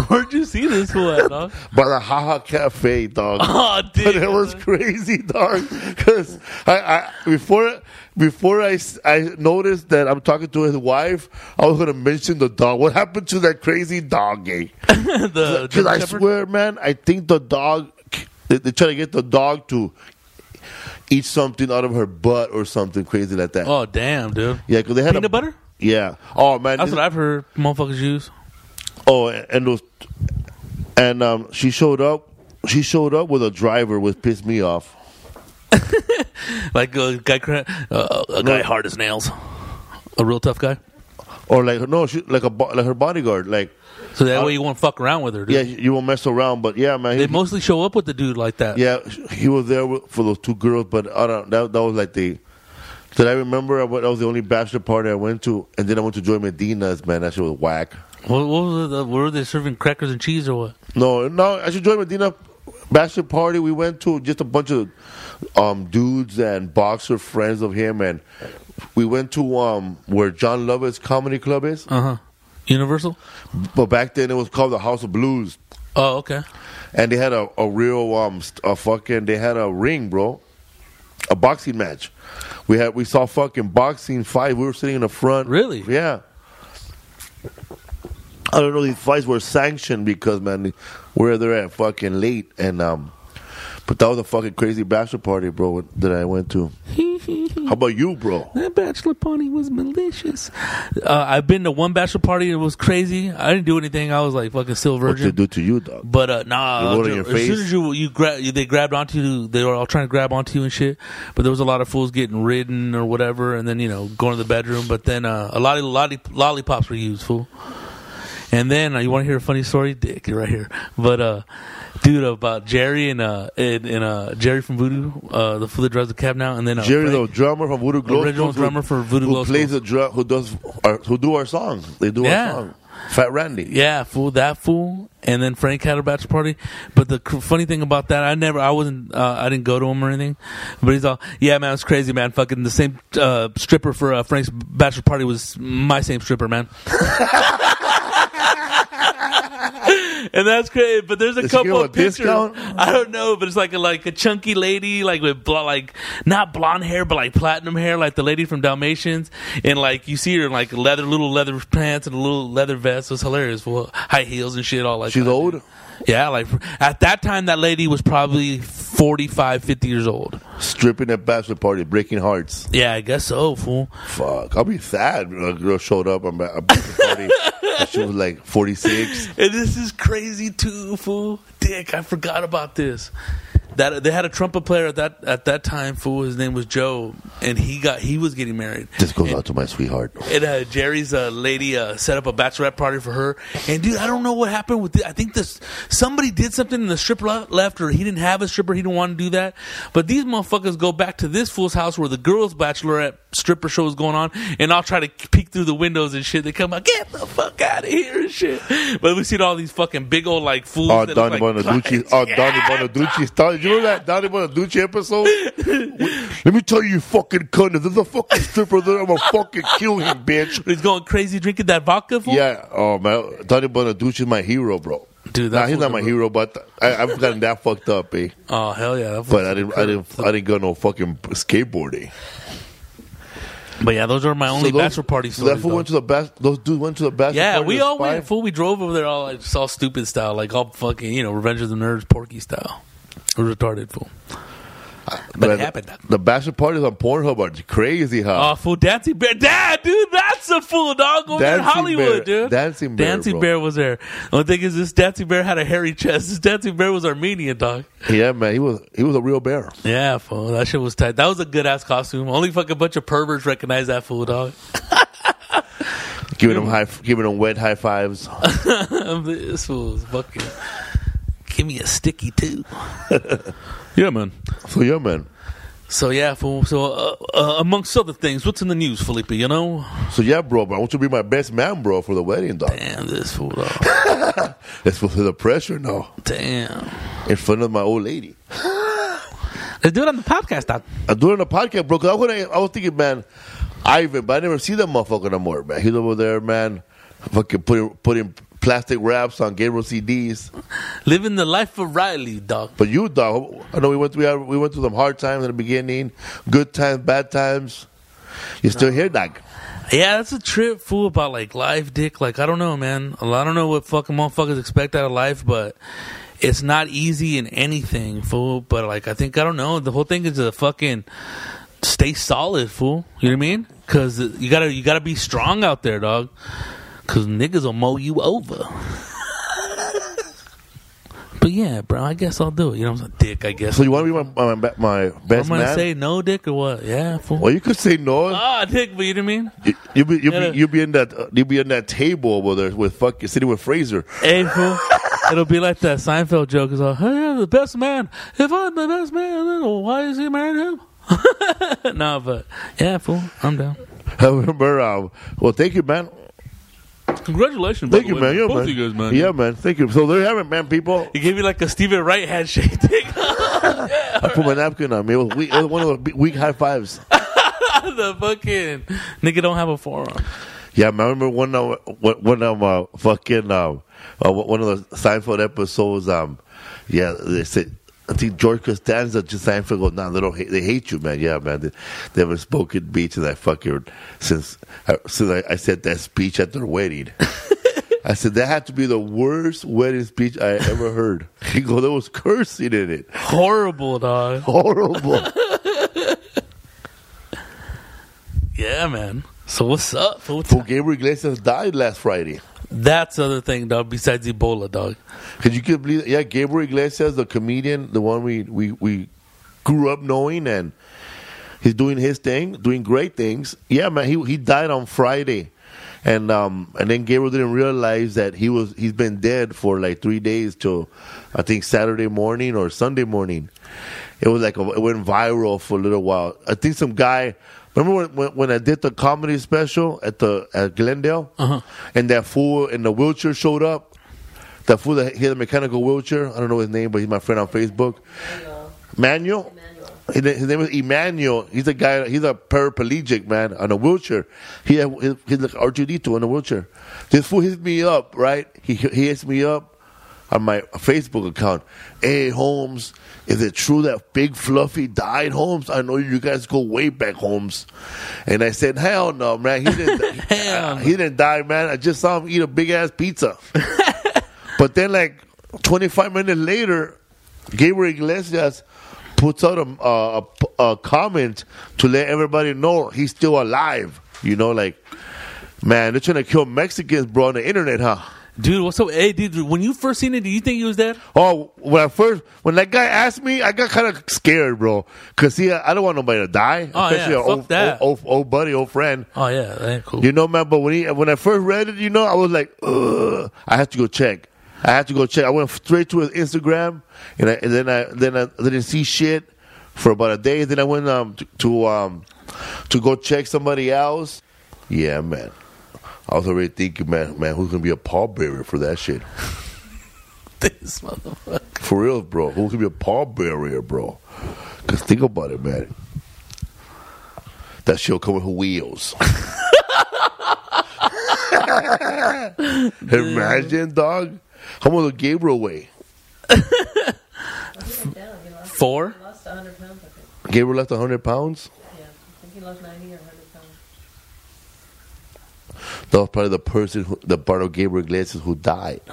Where'd you see this fool at, dog? By the Haha Cafe, dog. Oh, dude. But it was crazy, dog. Because I, I before before I, I noticed that I'm talking to his wife, I was gonna mention the dog. What happened to that crazy dog? Eh? Because I Shepherd? swear, man, I think the dog. They, they try to get the dog to eat something out of her butt or something crazy like that. Oh, damn, dude. yeah, because they had Peanut a, butter? Yeah. Oh man. That's what I've heard motherfuckers use. Oh, and those, and um, she showed up. She showed up with a driver, which pissed me off. Like a guy, uh, a guy hard as nails. A real tough guy. Or like no, she, like a like her bodyguard. Like So that way you won't fuck around with her. Dude. yeah, you won't mess around. But yeah, man, They he, mostly show up with the dude like that. yeah, he was there for those two girls. But I don't. That that was like the. Did I remember? I went- That was the only bachelor party I went to, and then I went to Joey Medina's. Man, that shit was whack. What, what was the, were they serving crackers and cheese or what? No, no, I should join Medina bachelor party. We went to just a bunch of um, dudes and boxer friends of him, and we went to um, where Jon Lovitz comedy club is. Uh huh. Universal. But back then it was called the House of Blues, Oh, okay. and they had a, a real um a fucking they had a ring, bro, a boxing match. We had we saw fucking boxing fight. We were sitting in the front. Really? Yeah. I don't know. These fights were sanctioned because man, we're there at fucking late, and um, but that was a fucking crazy bachelor party, bro, that I went to. How about you, bro? That bachelor party was malicious. Uh, I've been to one bachelor party. It was crazy. I didn't do anything. I was like fucking still virgin. What they do to you, dog? But uh, nah, They wrote in as your soon as you you grab, they grabbed onto you. They were all trying to grab onto you and shit. But there was a lot of fools getting ridden or whatever, and then you know going to the bedroom. But then uh, a lot of lolli- lollipops were used, fool. And then uh, you want to hear a funny story, Dick? You're right here. But uh, dude, about Jerry and uh and, and uh Jerry from Voodoo, uh, the fool that drives the cab now, and then uh, Jerry, Frank- the drummer from Voodoo Glow Original drummer for Voodoo who Glow plays Skulls. the drum, who does our, who do our songs. They do Yeah. our song. Fat Randy. Yeah, fool, that fool, and then Frank had a bachelor party. But the cr- funny thing about that, I never, I wasn't, uh, I didn't go to him or anything. But he's all, yeah, man, it's crazy, man. Fucking the same uh, stripper for uh, Frank's bachelor party was my same stripper, man. and that's great. But there's a Does couple of a pictures. discount? I don't know, but it's like a like a chunky lady, like with bl- like not blonde hair, but like platinum hair, like the lady from Dalmatians, and like you see her in like leather, little leather pants and a little leather vest. It was hilarious. Well, high heels and shit, all like She's that. old. Yeah, like at that time, that lady was probably 45, 50 years old. Stripping at bachelor party, breaking hearts. Yeah, I guess so, fool. Fuck, I'll be sad. when A girl showed up at a bachelor party. she was like forty six. And this is crazy too, fool. Dick, I forgot about this. That they had a trumpet player at that at that time, fool. His name was Joe, and he got he was getting married. This goes out to my sweetheart. And uh, Jerry's uh, lady uh, set up a bachelorette party for her. And dude, I don't know what happened with it. I think this somebody did something and the stripper left, or he didn't have a stripper. He didn't want to do that. But these motherfuckers go back to this fool's house where the girls' bachelorette stripper show is going on, and I'll try to peek through the windows and shit. They come out, get the fuck out of here and shit. But we seen all these fucking big old like fools. Oh, Donnie like Bonaducci. Oh, Yeah. Donnie Bonaducci. Style. You know that Donnie Bonaducci episode? Let me tell you, you fucking cunt. If there's a fucking stripper there, I'm gonna fucking kill him, bitch. He's going crazy drinking that vodka. Fool? Yeah. Oh man, Donnie Bonaducci is my hero, bro. Dude, Nah, he's not my hero, but I, I've gotten that fucked up, eh? Oh hell yeah! that But I didn't, I didn't, I didn't go no fucking skateboarding. But yeah, those are my only So those- bachelor party so that stories. fool went to the best. Those dudes went to the best. Yeah, we all went. Fool, we drove over there all like all stupid style, like all fucking you know, Revenge of the Nerds, Porky style. We're retarded fool. Uh, but it happened. The bachelor parties on Pornhub are crazy, huh? Oh, fool, Dancing Bear, Dad, dude, that's a fool, dog. Over there in Hollywood, Bear. dude. Dancing Bear, Dancing bro. Bear was there. The only thing is, this Dancing Bear had a hairy chest. This Dancing Bear was Armenian, dog. yeah, man, he was, he was a real bear. Yeah, fool, that shit was tight. That was a good ass costume. Only fucking bunch of perverts recognize that fool, dog. Giving him high, giving him wet high fives. this fool was fucking. Give me a sticky too. yeah, man. So yeah, man. So yeah, fool. So uh, uh, amongst other things, what's in the news, Felipe? You know, So yeah, bro. But I want you to be my best man, bro, for the wedding, dog. damn this fool. Dog. Let's put the pressure now damn. in front of my old lady. Let's do it on the podcast, dog. I'm doing a podcast, bro. Cause I, was- I was thinking, man, Ivan, but I never see that motherfucker no more, man. He's over there, man, fucking putting putting plastic wraps on Gabriel CDs. Living the life of Riley, dog. But you, dog, I know we went we, had, we went through some hard times in the beginning, good times, bad times. You're still here, dog. Yeah, that's a trip, fool. About like life, dick. Like I don't know, man. I don't know what fucking motherfuckers expect out of life, but it's not easy in anything, fool. But like I think I don't know. The whole thing is a fucking stay solid, fool. You know what I mean? Because you gotta you gotta be strong out there, dog. Because niggas will mow you over. But yeah, bro, I guess I'll do it. You know, I'm a dick. I guess. So you want to be my my, my, best I'm gonna man? say no, dick, or what? Yeah, fool. well, you could say no. Ah, dick, but you know what I mean? You, you be you Yeah. be you be in that uh, you be in that table over there with fucking sitting with Fraser. Hey, fool. It'll be like that Seinfeld joke. It's like, hey, I'm the best man. If I'm the best man, then why is he marrying him? no, but yeah, fool. I'm down. I remember. Um, well, thank you, man. Congratulations, Thank you, way, man. Yeah, both man. you guys, man. Yeah, man. Thank you. So there you have it, man. People, He gave me like a Steven Wright handshake. Dick. I put my napkin on me. It was, weak, it was one of the weak high fives. the fucking nigga don't have a forearm. Yeah, man. I remember one of one one of uh, fucking um, uh, one of the Seinfeld episodes. Um, yeah, they said. I think George Costanza just Seinfeld goes, "Nah, they don't hate, they hate you, man. Yeah, man. They, they haven't spoken beach and I fucking since uh, since I, I said that speech at their wedding." I said that had to be the worst wedding speech I ever heard. He goes, "There was cursing in it, Horrible, dog. horrible." Yeah, man. So what's up? fool? Gabriel Iglesias died last Friday. That's the other thing, dog. Besides Ebola, dog. Cause you could believe, yeah, Gabriel Iglesias, the comedian, the one we we we grew up knowing, and he's doing his thing, doing great things. Yeah, man, he he died on Friday, and um and then Gabriel didn't realize that he was he's been dead for like three days till I think Saturday morning or Sunday morning. It was like a, it went viral for a little while. I think some guy. Remember when, when, when I did the comedy special at the at Glendale, uh-huh. and that fool in the wheelchair showed up. That fool that he had a mechanical wheelchair. I don't know his name, but he's my friend on Facebook. Manuel. His, name- his name is Emmanuel. He's a guy. He's a paraplegic man on a wheelchair. He had, he- he's like R2D2 on a wheelchair. This fool hits me up, right? He he hits me up on my Facebook account. Hey Holmes, is it true that Big Fluffy died, Holmes? I know you guys go way back, Holmes. And I said, hell no, man. He didn't. Hell he didn't die, man. I just saw him eat a big ass pizza. but then, like 25 minutes later, Gabriel Iglesias puts out a, a, a, a comment to let everybody know he's still alive. You know, like, man, they're trying to kill Mexicans, bro, on the internet, huh? Dude, what's up? Hey, dude, when you first seen it, did you think he was dead? Oh, when I first, when that guy asked me, I got kind of scared, bro. Cause see, I don't want nobody to die, Oh, especially yeah, fuck old, that. old, old, old buddy, old friend. Oh yeah, that ain't cool. You know, man. But when he, when I first read it, you know, I was like, Ugh. I have to go check. I have to go check. I went straight to his Instagram, and, I, and then I then I didn't see shit for about a day. Then I went um to, to um to go check somebody else. Yeah, man. I was already thinking, man, man, who's gonna be a pallbearer for that shit? this motherfucker. For real, bro. Who's gonna be a pallbearer, bro? Cause think about it, man. That shit'll come with wheels. Imagine, dog. How much will Gabriel weigh? Four. He lost 100 pounds, Gabriel left 100 pounds? Yeah. I think he lost 90 or 100 pounds. That was probably the person, who, the part Gabriel Iglesias who died.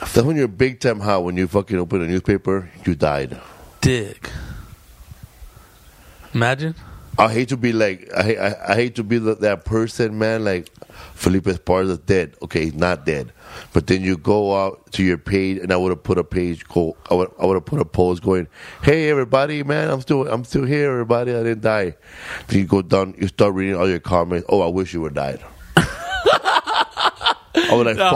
That's when you're big time hot. When you fucking open a newspaper, you died. Dick. Imagine. I hate to be like I hate, I, I hate to be the, that person, man. Like Felipe Esparza's dead. Okay, he's not dead, but then you go out to your page, and I would have put a page. Go, I would I would have put a post going, "Hey everybody, man, I'm still I'm still here. Everybody, I didn't die." Then you go down, you start reading all your comments. Oh, I wish you would died. I was like, No,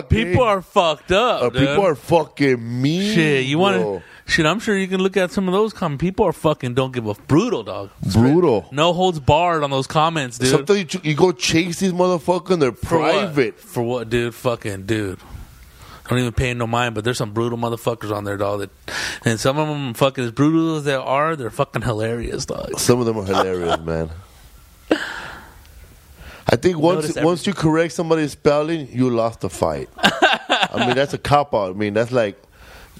"Fuck." People eh? are fucked up. Uh, dude. people are fucking mean. shit. You want to? Shit, I'm sure you can look at some of those comments. People are fucking don't give a brutal dog. brutal. No holds barred on those comments, dude. Sometimes you, you go chase these motherfuckers. and They're For what? private. For what, dude? Fucking dude. I don't even pay no mind, but there's some brutal motherfuckers on there, dog. That, and some of them, fucking as brutal as they are, they're fucking hilarious, dog. Some of them are hilarious, man. I think once once you correct somebody's spelling, you lost the fight. I mean, that's a cop out. I mean, that's like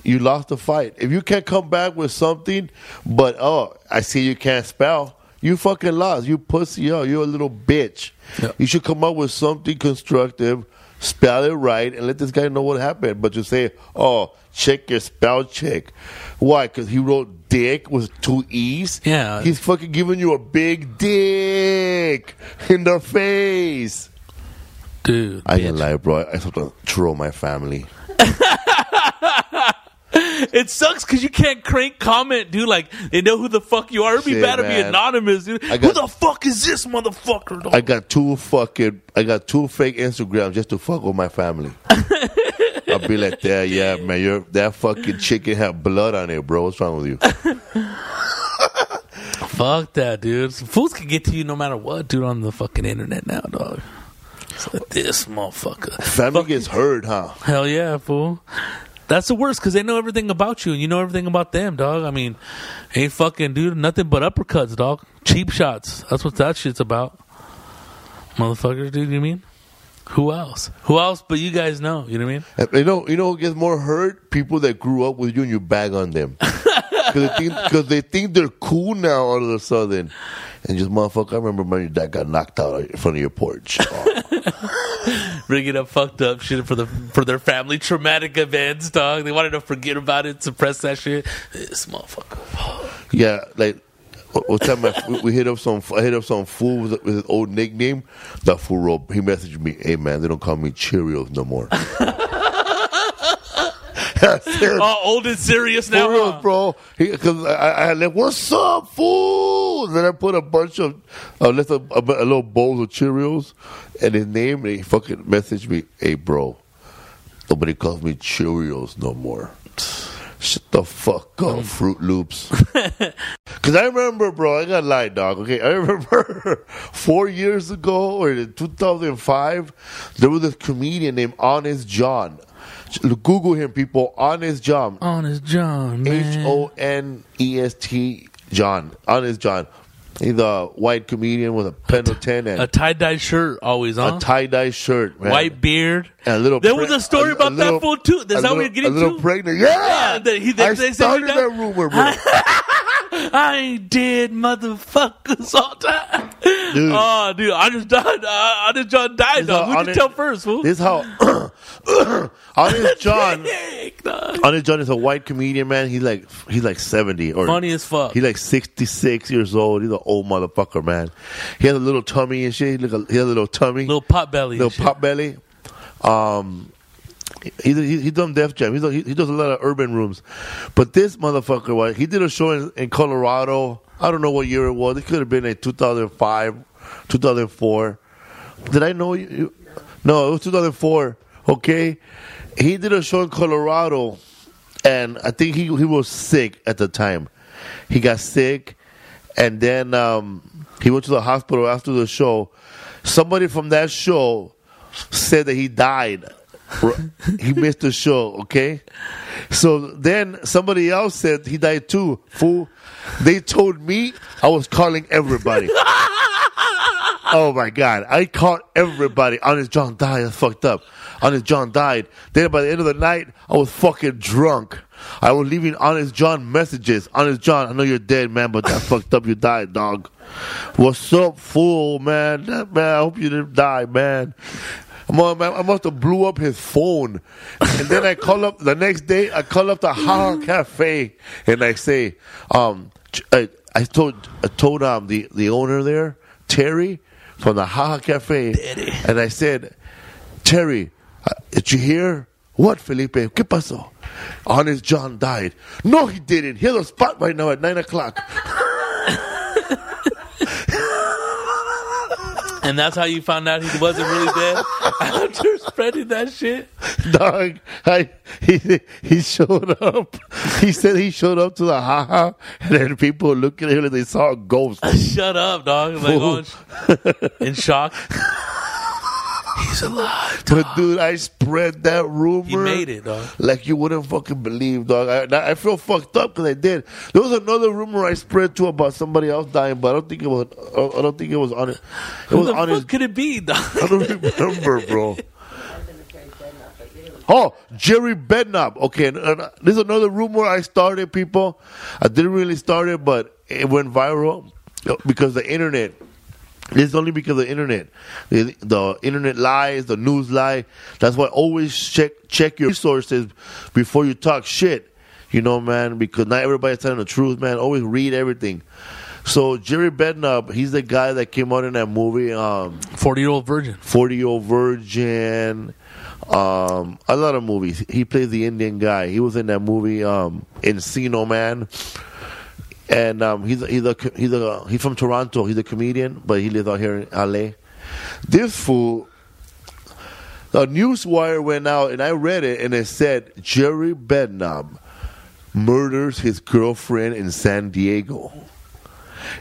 you lost the fight. If you can't come back with something, but oh, I see you can't spell, you fucking lost. You pussy, yo, you're a little bitch. Yeah. You should come up with something constructive, spell it right, and let this guy know what happened. But you say, oh, check your spell check. Why? Because he wrote dick with two e's. Yeah. he's fucking giving you a big dick in the face. dude. I ain't lie, bro. I have to troll my family. It sucks because you can't crank comment, dude. Like they know who the fuck you are. It'd be Shit, to be anonymous, dude. I who the fuck is this motherfucker? dog? I got two fucking, I got two fake Instagrams just to fuck with my family. I'll be like, yeah, yeah, man, you're, that fucking chicken had blood on it, bro. What's wrong with you? Fuck that, dude. Some fools can get to you no matter what, dude, on the fucking internet now, dog. It's like this motherfucker. Family gets hurt, huh? Hell yeah, fool. That's the worst because they know everything about you and you know everything about them, dog. I mean, ain't fucking, dude, nothing but uppercuts, dog. Cheap shots. That's what that shit's about. Motherfuckers, dude, you mean? Who else? Who else but you guys know? You know what I mean? You know, you know who gets more hurt? People that grew up with you and you bag on them. Because they, they think they're cool now all of a sudden. And just, motherfucker, I remember when your dad got knocked out in front of your porch. Oh. Bringing up fucked up shit for the for their family traumatic events, dog. They wanted to forget about it, suppress that shit. This motherfucker. yeah, like, one time I, we- hit up some, I hit up some fool with, with his old nickname. That fool he messaged me, hey man, they don't call me Cheerios no more. Oh, old and serious now. Real, huh? bro. Because I, I like, what's up, fool? Then I put a bunch of, uh, left a, a, a little bowl of Cheerios and his name, and he fucking messaged me, hey, bro, nobody calls me Cheerios no more. Shut the fuck Mm. up, Fruit Loops. Because I remember, bro, I got lied, dog. Okay, I remember four years ago or in 2005, there was this comedian named Honest John. Google him, people. Honest John. Honest John. H O N E S T John. Honest John. He's a white comedian with a pen or ten and A tie dye shirt, always on. a tie dye shirt, man. White beard. And a little. There pre- was a story about little- that fool too. Is a that little, what you're getting a little to? pregnant. Yeah, Yeah, they- he- they- I they started that rumor, bro. I ain't dead, motherfuckers all time. Dude. Oh, dude, I just died. Uh, I just John died, dog. how Who'd you tell first, fool? This how Honest John. Honest John is a white comedian, man. He's like he's like seventy or Funny as fuck. He's like sixty six years old. He's an old motherfucker, man. He has a little tummy and shit. He, look, he has a little tummy, Little pot belly. little pop belly. Um, he he, he done Def Jam. He's a, he, he does a lot of urban rooms, but this motherfucker, he did a show in, in Colorado. I don't know what year it was. It could have been two thousand four. Did I know you? No, it was two thousand four. Okay, he did a show in Colorado, and I think he he was sick at the time. He got sick, and then um, he went to the hospital after the show. Somebody from that show said that he died. He missed the show, okay? So then somebody else said he died too. Fool. They told me I was calling everybody. oh my god. I called everybody. Honest John died. That's fucked up. Honest John died. Then by the end of the night, I was fucking drunk. I was leaving Honest John messages. Honest John, I know you're dead, man, but that fucked up. You died, dog. What's up, fool, man? That, man, I hope you didn't die, man. I'm on- man, I must have blew up his phone. And then I call up the next day. I call up the Haha Cafe and I say, um, I, I told I told um the the owner there, Terry, from the Haha Cafe, and I said, Terry, uh, did you hear? What, Felipe? ¿Qué pasó? Honest John died. No, he didn't. He has a spot right now at nine o'clock. And that's how you found out he wasn't really dead? After spreading that shit? Dog, I, he he showed up. He said he showed up to the haha, and then people looked at him and they saw a ghost. Shut up, dog. Like, oh, in shock. He's alive. But dude, I spread that rumor. He made it, dog. Like you wouldn't fucking believe, dog. I, I feel fucked up because I did. There was another rumor I spread too about somebody else dying, but I don't think it was. I don't think it was on it. It was the on fuck his. could it be, dog? I don't remember, bro. Oh, Jerry Bednob. Okay, and, and, uh, there's another rumor I started, people. I didn't really start it, but it went viral because the internet. It's only because of the internet. The, the internet lies, the news lie. That's why always check check your sources before you talk shit. You know, man, because not everybody's telling the truth, man. Always read everything. So Jerry Bednob, he's the guy that came out in that movie, um, Forty year old virgin. Forty Year Old Virgin, um, a lot of movies. He plays the Indian guy. He was in that movie, um, Encino Man, and um, he's he's a he's a he's from Toronto. He's a comedian, but he lives out here in LA. This fool. a news wire went out, and I read it, and it said Jerry Bednob murders his girlfriend in San Diego.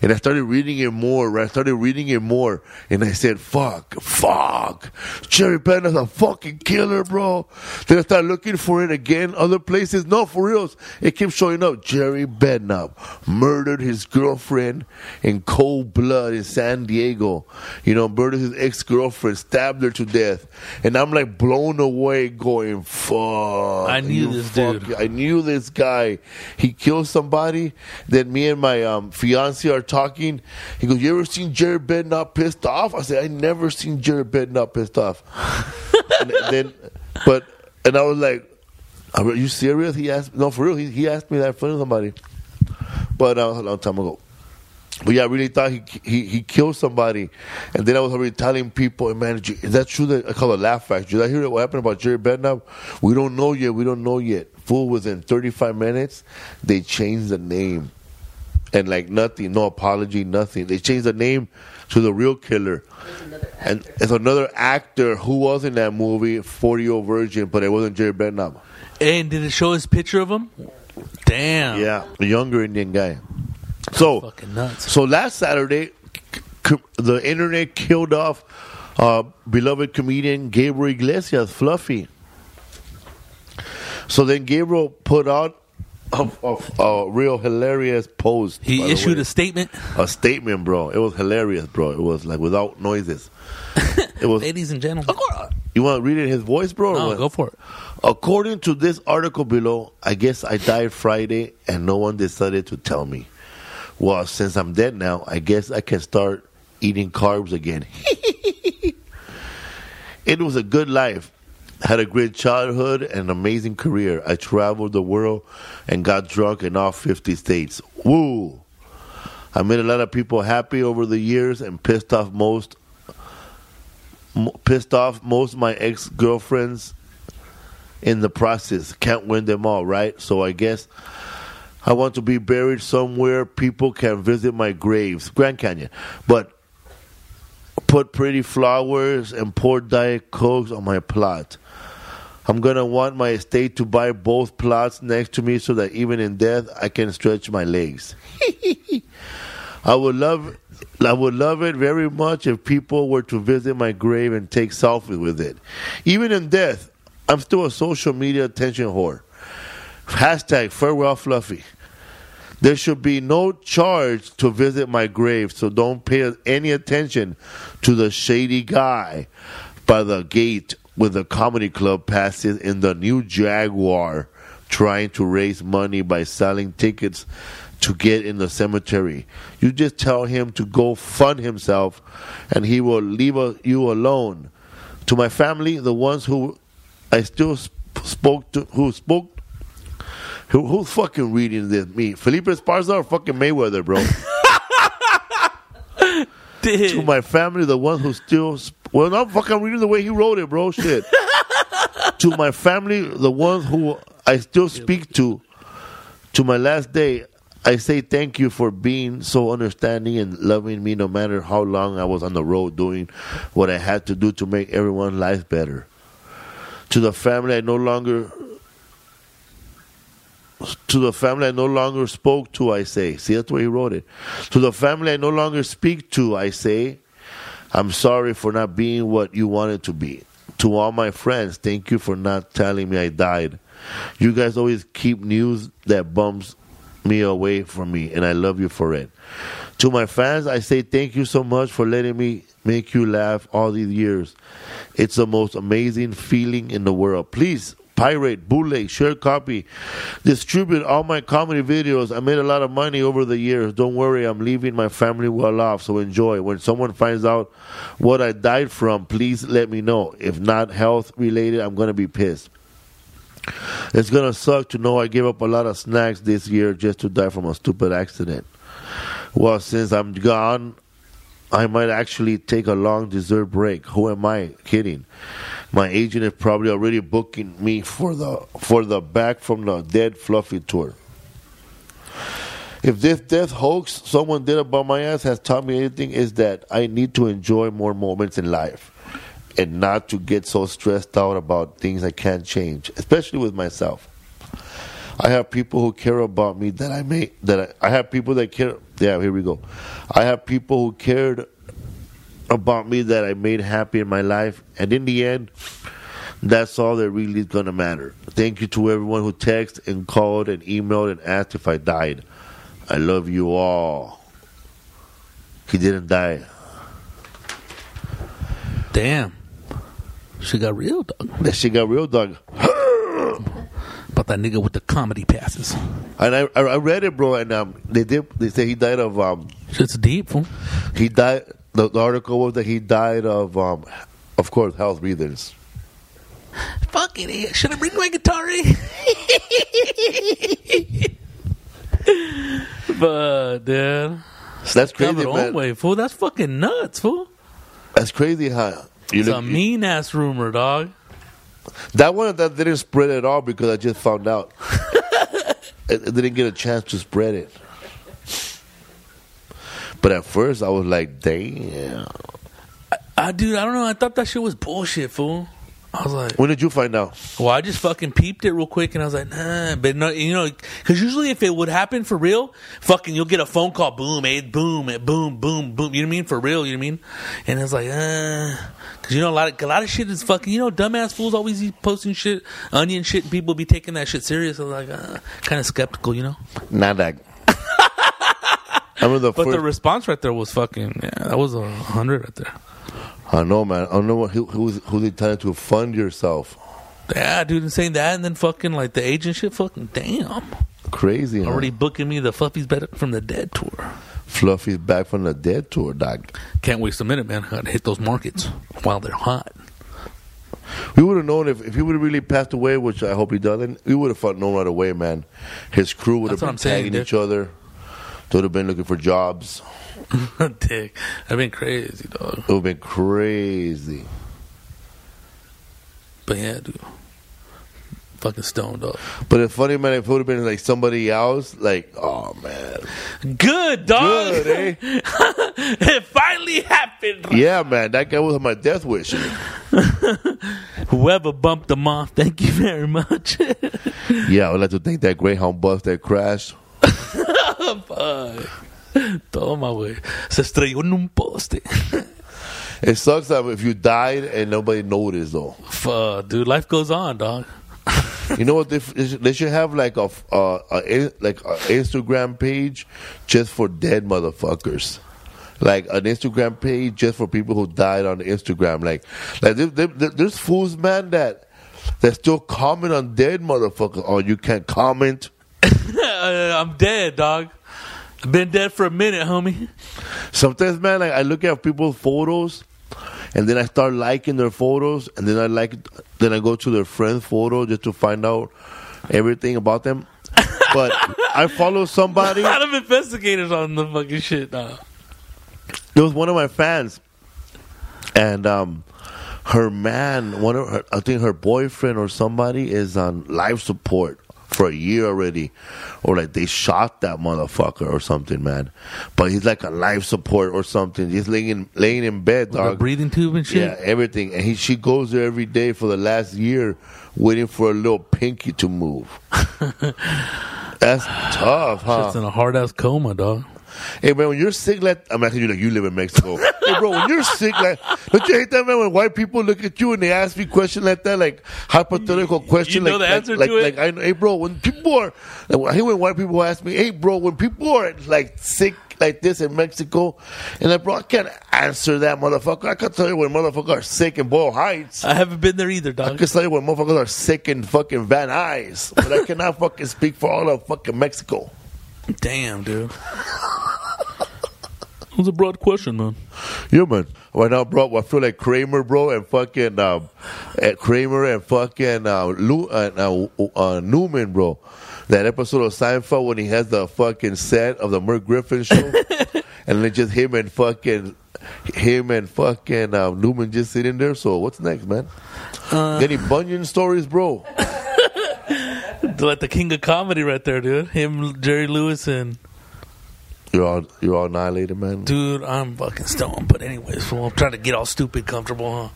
And I started reading it more. Right? I started reading it more, and I said, "Fuck, fuck, Jerry Bednar's a fucking killer, bro." Then I started looking for it again, other places. No, for reals, it kept showing up. Jerry Bednar murdered his girlfriend in cold blood in San Diego. You know, murdered his ex girlfriend, stabbed her to death, and I'm like blown away, going, "Fuck." I knew this fuck- dude. I knew this guy. He killed somebody. Then me and my um, fiance are talking. He goes, "You ever seen Jerry Bednar pissed off?" I said, "I never seen Jerry Bednar pissed off." and then, but and I was like, "Are you serious?" He asked, "No, for real." He, he asked me that in front of somebody, but uh, a long time ago. But yeah, I really thought he he he killed somebody, and then I was already telling people, man, is that true? That I call it laugh factor. Did I hear what happened about Jerry Bednar? We don't know yet. We don't know yet. Fool, within 35 minutes, they changed the name, and like nothing, no apology, nothing. They changed the name to the real killer, and it's another actor who was in that movie, 40 Year Old Virgin, but it wasn't Jerry Bednar. And did it show his picture of him? Damn. Yeah, a younger Indian guy. So Fucking nuts. So last Saturday, the internet killed off uh, beloved comedian Gabriel Iglesias, Fluffy. So then Gabriel put out a, a, a real hilarious post. He issued a statement. a statement, bro. It was hilarious, bro. It was like without noises. It was. Ladies and gentlemen. You want to read it in his voice, bro? No, go for it. According to this article below, I guess I died Friday and no one decided to tell me. Well, since I'm dead now, I guess I can start eating carbs again. it was a good life. Had a great childhood and an amazing career. I traveled the world and got drunk in all 50 states. Woo! I made a lot of people happy over the years and pissed off most mo- pissed off most of my ex-girlfriends in the process. Can't win them all, right? So I guess I want to be buried somewhere people can visit my graves, Grand Canyon. But put pretty flowers and pour Diet Cokes on my plot. I'm gonna want my estate to buy both plots next to me so that even in death I can stretch my legs. I would love I would love it very much if people were to visit my grave and take selfies with it. Even in death, I'm still a social media attention whore. Hashtag farewell fluffy. There should be no charge to visit my grave, so don't pay any attention to the shady guy by the gate with the comedy club passes in the new Jaguar trying to raise money by selling tickets to get in the cemetery. You just tell him to go fund himself and he will leave you alone. To my family, the ones who I still spoke to, who spoke who, who's fucking reading this? Me, Felipe Esparza or fucking Mayweather, bro? to my family, the one who still. Sp- well, I'm fucking reading the way he wrote it, bro. Shit. to my family, the ones who I still speak to, to my last day, I say thank you for being so understanding and loving me no matter how long I was on the road doing what I had to do to make everyone's life better. To the family I no longer to the family I no longer spoke to, I say. See, that's where he wrote it. To the family I no longer speak to, I say, I'm sorry for not being what you wanted to be. To all my friends, thank you for not telling me I died. You guys always keep news that bums me away from me, and I love you for it. To my fans, I say thank you so much for letting me make you laugh all these years. It's the most amazing feeling in the world. Please pirate, bootleg, share copy, distribute all my comedy videos. I made a lot of money over the years. Don't worry, I'm leaving my family well off, so enjoy. When someone finds out what I died from, please let me know. If not health related, I'm going to be pissed. It's going to suck to know I gave up a lot of snacks this year just to die from a stupid accident. Well, since I'm gone, I might actually take a long dessert break. Who am I kidding? My agent is probably already booking me for the for the back from the dead fluffy tour. If this death hoax someone did about my ass has taught me anything, is that I need to enjoy more moments in life and not to get so stressed out about things I can't change, especially with myself. I have people who care about me that I may that I, I have people that care. Yeah, here we go. I have people who cared about me that I made happy in my life, and in the end, that's all that really is gonna matter. Thank you to everyone who texted and called and emailed and asked if I died. I love you all. He didn't die. Damn. She got real, dog. That shit got real, dog. About that nigga with the comedy passes. And I, I read it, bro, and um, they did. They say he died of um, Shit's deep, fool. he died. The, the article was that he died of um, of course, health reasons. Fuck it. Should I bring my guitar in? but, dude. So that's crazy, man. own way, fool. That's fucking nuts, fool. That's crazy, huh? You It's look, a mean ass rumor, dog. that one that didn't spread at all because I just found out. it, it didn't get a chance to spread it. But at first, I was like, "Damn." I, dude, I don't know. I thought that shit was bullshit, fool. I was like, When did you find out? well, I just fucking peeped it real quick, and I was like, nah. But no, you know, because usually if it would happen for real, fucking, you'll get a phone call, boom, eh, boom, eh, boom, boom, boom. You know what I mean? For real, you know what I mean? And it's like, uh, because you know a lot of a lot of shit is fucking. You know, dumbass fools always be posting shit, onion shit, and people be taking that shit serious. I was like, uh, kind of skeptical, you know. Not that. I remember the But first. the response right there was fucking. Yeah, that was a hundred right there. I know, man. I don't know what, who who who they trying to fund yourself. Yeah, dude, and saying that, and then fucking like the agent shit. Fucking damn, Crazy. Huh? already booking me the Fluffy's better from the Dead tour. Fluffy's back from the dead tour, dog. Can't waste a minute, man. Gotta hit those markets while they're hot. We would have known if, if he would have really passed away, which I hope he doesn't. We would have known right away, man. His crew would have been I'm saying, tagging each other. They would have been looking for jobs. Dick, I've been crazy, dog. It would have been crazy. But yeah, dude, fucking stoned up. But it's funny, man. If it would have been like somebody else, like, oh man, Good, dog. good, eh? it finally happened. yeah, man. That guy was on my death wish. Whoever bumped them off, thank you very much. yeah, I would like to thank that Greyhound bus that crashed. Toma, güey. Se estrelló en un poste. It sucks that if you died and nobody noticed, though. Fuck, dude. Life goes on, dog. You know what? They, they should have like a, uh, a like a Instagram page just for dead motherfuckers. Like an Instagram page just for people who died on Instagram. Like, like there, there- there's fools, man, that that still comment on dead motherfuckers. Oh, you can't comment. Uh, I'm dead, dog. I've been dead for a minute, homie. Sometimes, man, like, I look at people's photos, and then I start liking their photos, and then I like, then I go to their friends' photo just to find out everything about them. But I follow somebody. A lot of investigators on the fucking shit now. There was one of my fans, and um, her man, one of her, I think her boyfriend or somebody is on life support for a year already, or like they shot that motherfucker or something, man. But he's like a life support or something. He's laying in, laying in bed, dog. breathing tube and shit. Yeah, everything. And he she goes there every day for the last year, waiting for a little pinky to move. That's tough, huh? Just in a hard ass coma, dog. Hey man, when you're sick like I'm asking you like you live in Mexico. hey bro, when you're sick like don't you hate that man when white people look at you and they ask me questions like that, like hypothetical question know like the like, answer like, to it? like I know hey bro, when people are like, I hate when white people ask me, Hey bro, when people are like sick like this in Mexico and like bro, I can't answer that motherfucker. I can't tell you when motherfuckers are sick in Boyle Heights. I haven't been there either, I can tell you when motherfuckers are sick in fucking Van Nuys, but I cannot fucking speak for all of fucking Mexico. Damn, dude. That was a broad question, man. Yeah, man. Right now, bro, I feel like Kramer, bro, and fucking um, uh, Kramer and fucking uh, Lu- uh, uh, uh, Newman, bro. that episode of Seinfeld when he has the fucking set of the Merv Griffin show, and then just him and fucking him and fucking uh, Newman just sitting there. So what's next, man? Any Bania stories, bro? like the king of comedy right there, dude. Him, Jerry Lewis, and You're all you're all annihilated, man. dude, I'm fucking stoned. But anyways, fool, I'm trying to get all stupid comfortable,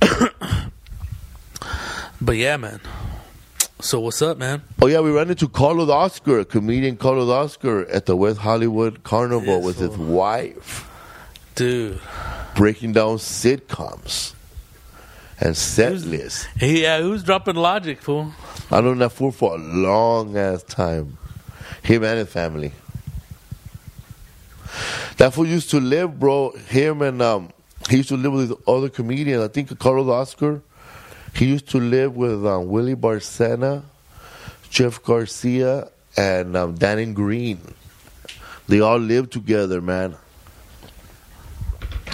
huh? but yeah, man. So what's up, man? Oh yeah, we ran into Carlos Oscar, comedian Carlos Oscar, at the West Hollywood Carnival Yes, with his wife, Dude, breaking down sitcoms and set lists. yeah, who's dropping logic, fool? I known that fool for a long ass time. Him and his family. That fool used to live, bro. Him and um, he used to live with other comedians. I think Carlos Oscar. He used to live with um, Willie Barcena, Jeff Garcia, and um, Danny Green. They all lived together, man.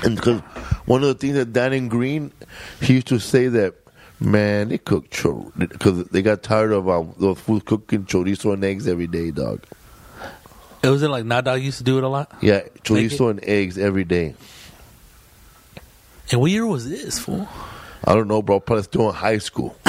And because one of the things that Danny Green, he used to say that, man, they cook chorizo because they got tired of um, those fools cooking chorizo and eggs every day, dog. It was it like Nada used to do it a lot. Yeah, Make chorizo and eggs every day. And what year was this, fool? I don't know, bro. Probably still in high school.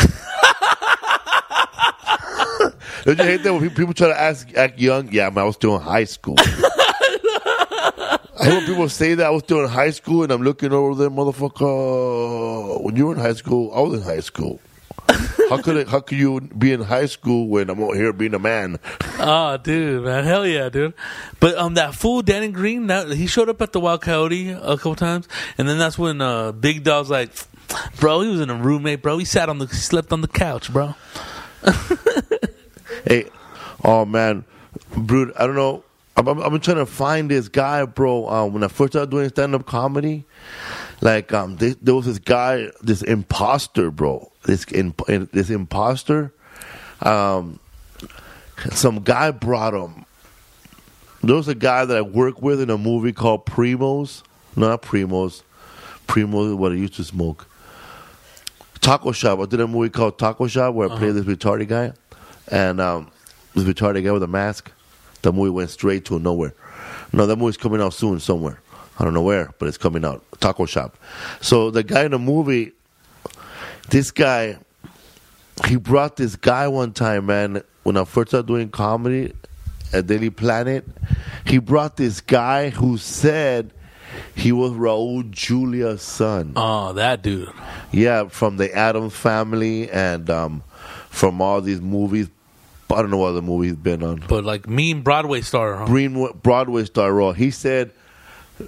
Don't you hate that when people try to ask, act young? Yeah, man, I was still in high school. I hate when people say that I was still in high school and I'm looking over there, motherfucker. When you were in high school, I was in high school. How could it, how could you be in high school when I'm out here being a man? Oh, dude, man, hell yeah, dude. But um, that fool Danny Green, that, he showed up at the Wild Coyote a couple times, and then that's when uh, Big Dog's like, bro, he was in a roommate, bro. He sat on the, he slept on the couch, bro. Hey, oh man, Brute, I don't know. I'm, I'm, I'm trying to find this guy, bro. Um, when I first started doing stand up comedy, like um, this, there was this guy, this imposter, bro. This in, this imposter. Um, some guy brought him. There was a guy that I worked with in a movie called Primos. Not Primos. Primos is what I used to smoke. Taco Shop. I did a movie called Taco Shop where I played this retarded guy, and um, this retarded guy with a mask. The movie went straight to nowhere. No, that movie's coming out soon somewhere. I don't know where, but it's coming out. Taco Shop. So the guy in the movie, this guy, he brought this guy one time, man. When I first started doing comedy at Daily Planet, he brought this guy who said he was Raul Julia's son. Oh, that dude. Yeah, from the Addams family and um, from all these movies. I don't know what other movie he's been on. But like mean Broadway star, huh? Green Broadway star Raw. He said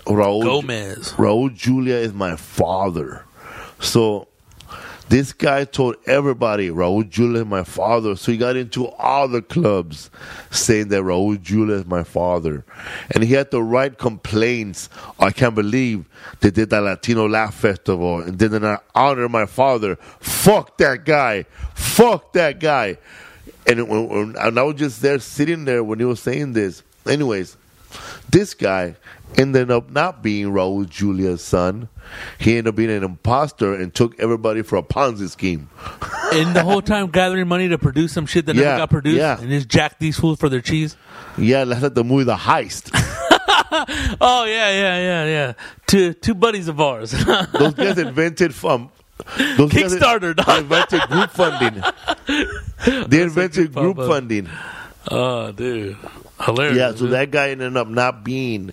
Raul Gomez. Raul Julia is my father. So this guy told everybody Raul Julia is my father. So he got into all the clubs saying that Raul Julia is my father. And he had to write complaints. I can't believe they did that Latino Laugh Festival and did not honor my father. Fuck that guy. Fuck that guy. And, when, and I was just there sitting there when he was saying this. Anyways, this guy ended up not being Raul Julia's son. He ended up being an imposter and took everybody for a Ponzi scheme. and the whole time gathering money to produce some shit that Yeah, never got produced, yeah. and just jack these fools for their cheese. Yeah, that's like the movie The Heist. Oh yeah, yeah, yeah, yeah. Two two buddies of ours. Those guys invented from. Um, those guys Kickstarter, dog. invented group funding. They invented group funding. oh, dude, hilarious. Yeah, so dude. that guy ended up not being.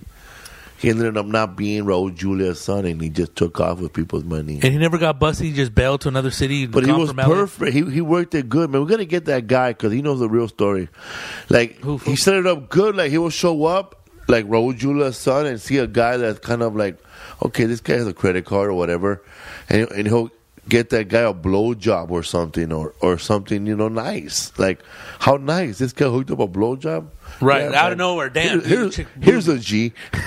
He ended up not being Raul Julia's son, and he just took off with people's money. and he never got busted. He just bailed to another city. But he was perfect. He he worked it good, man. We're gonna get that guy because he knows the real story. Like Who- who- he set it up good. Like he will show up like Raul Julia's son and see a guy that's kind of like, okay, this guy has a credit card or whatever, and and he'll get that guy a blow job or something or or something you know nice. Like how nice this guy hooked up a blow job. Right, out man. of nowhere. Damn, Here- here's, here's a G.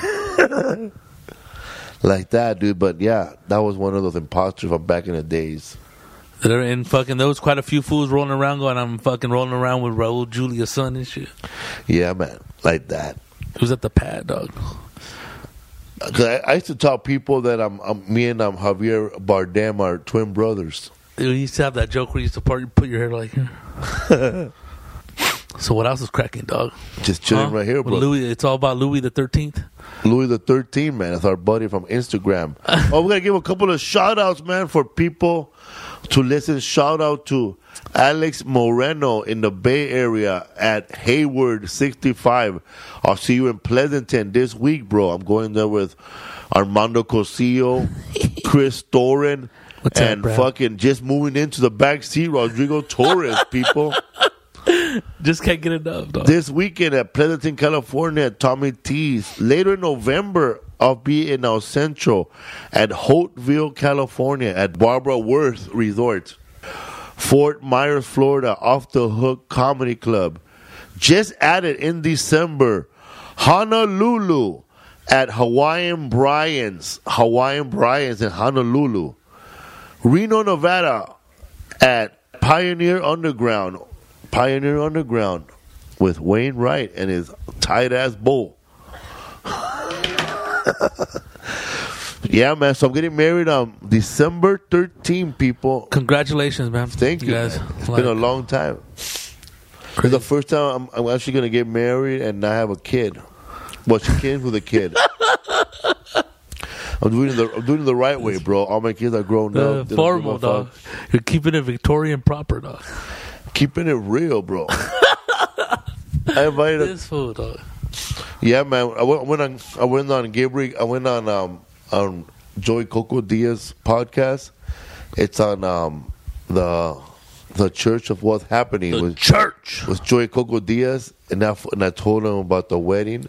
like that, dude. But yeah, that was one of those imposters from back in the days. That are in fucking. There was quite a few fools rolling around going, "I'm fucking rolling around with Raul Julia's son and shit." Yeah, man, like that. It was at the pad, dog. 'Cause I, I used to tell people that I'm, I'm me and um, Javier Bardem are twin brothers. You used to have that joke where you used to part, put your hair like here. So what else is cracking, dog? Just chilling Huh? right here, bro. Louis, it's all about Louis the Thirteenth. Louis the Thirteenth, man. That's our buddy from Instagram. oh, we're to give a couple of shout outs, man, for people to listen. Shout out to Alex Moreno in the Bay Area at Hayward 65. I'll see you in Pleasanton this week, bro. I'm going there with Armando Cosio, Chris Thorin, What's up, and bro? fucking just moving into the back seat, Rodrigo Torres, people. Just can't get enough, dog. This weekend at Pleasanton, California, at Tommy T's. Later in November, I'll be in El Centro at Holtville, California, at Barbara Worth Resort. Fort Myers, Florida, Off the Hook Comedy Club. Just added in December, Honolulu at Hawaiian Brian's. Hawaiian Brian's in Honolulu. Reno, Nevada at Pioneer Underground. Pioneer Underground with Wayne Wright and his tight ass bull. yeah, man. So I'm getting married on December 13, people. Congratulations, man. Thank you. guys. man. It's Like, been a long time. It's the first time I'm, I'm actually going to get married and not have a kid. Well, she came with a kid. I'm doing the I'm doing it the right way, bro. All my kids are grown up. They don't give formal dog. You're keeping it Victorian proper, dog. Keeping it real, bro. I invited. This fool. Yeah, man. I went, I went on. I went on Gabriel. I went on um on Joey Coco Diaz podcast. It's on um the the Church of What's Happening The with church. with Joey Coco Diaz, and I, and I told him about the wedding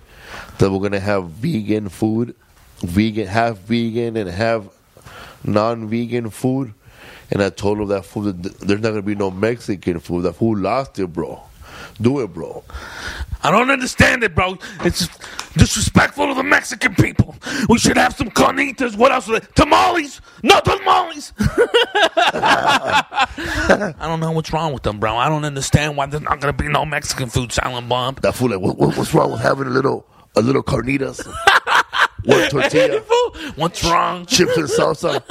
that we're gonna have vegan food, vegan half vegan and half non-vegan food, and I told him that food there's not gonna be no Mexican food. That food lost it, bro. Do it, bro. I don't understand it, bro. It's disrespectful to the Mexican people. We should have some carnitas. What else? Tamales? No tamales. I don't know what's wrong with them, bro. I don't understand why there's not gonna be no Mexican food silent bomb. That fool like, what, what, what's wrong with having a little a little carnitas, one tortilla, What's wrong? chips and salsa?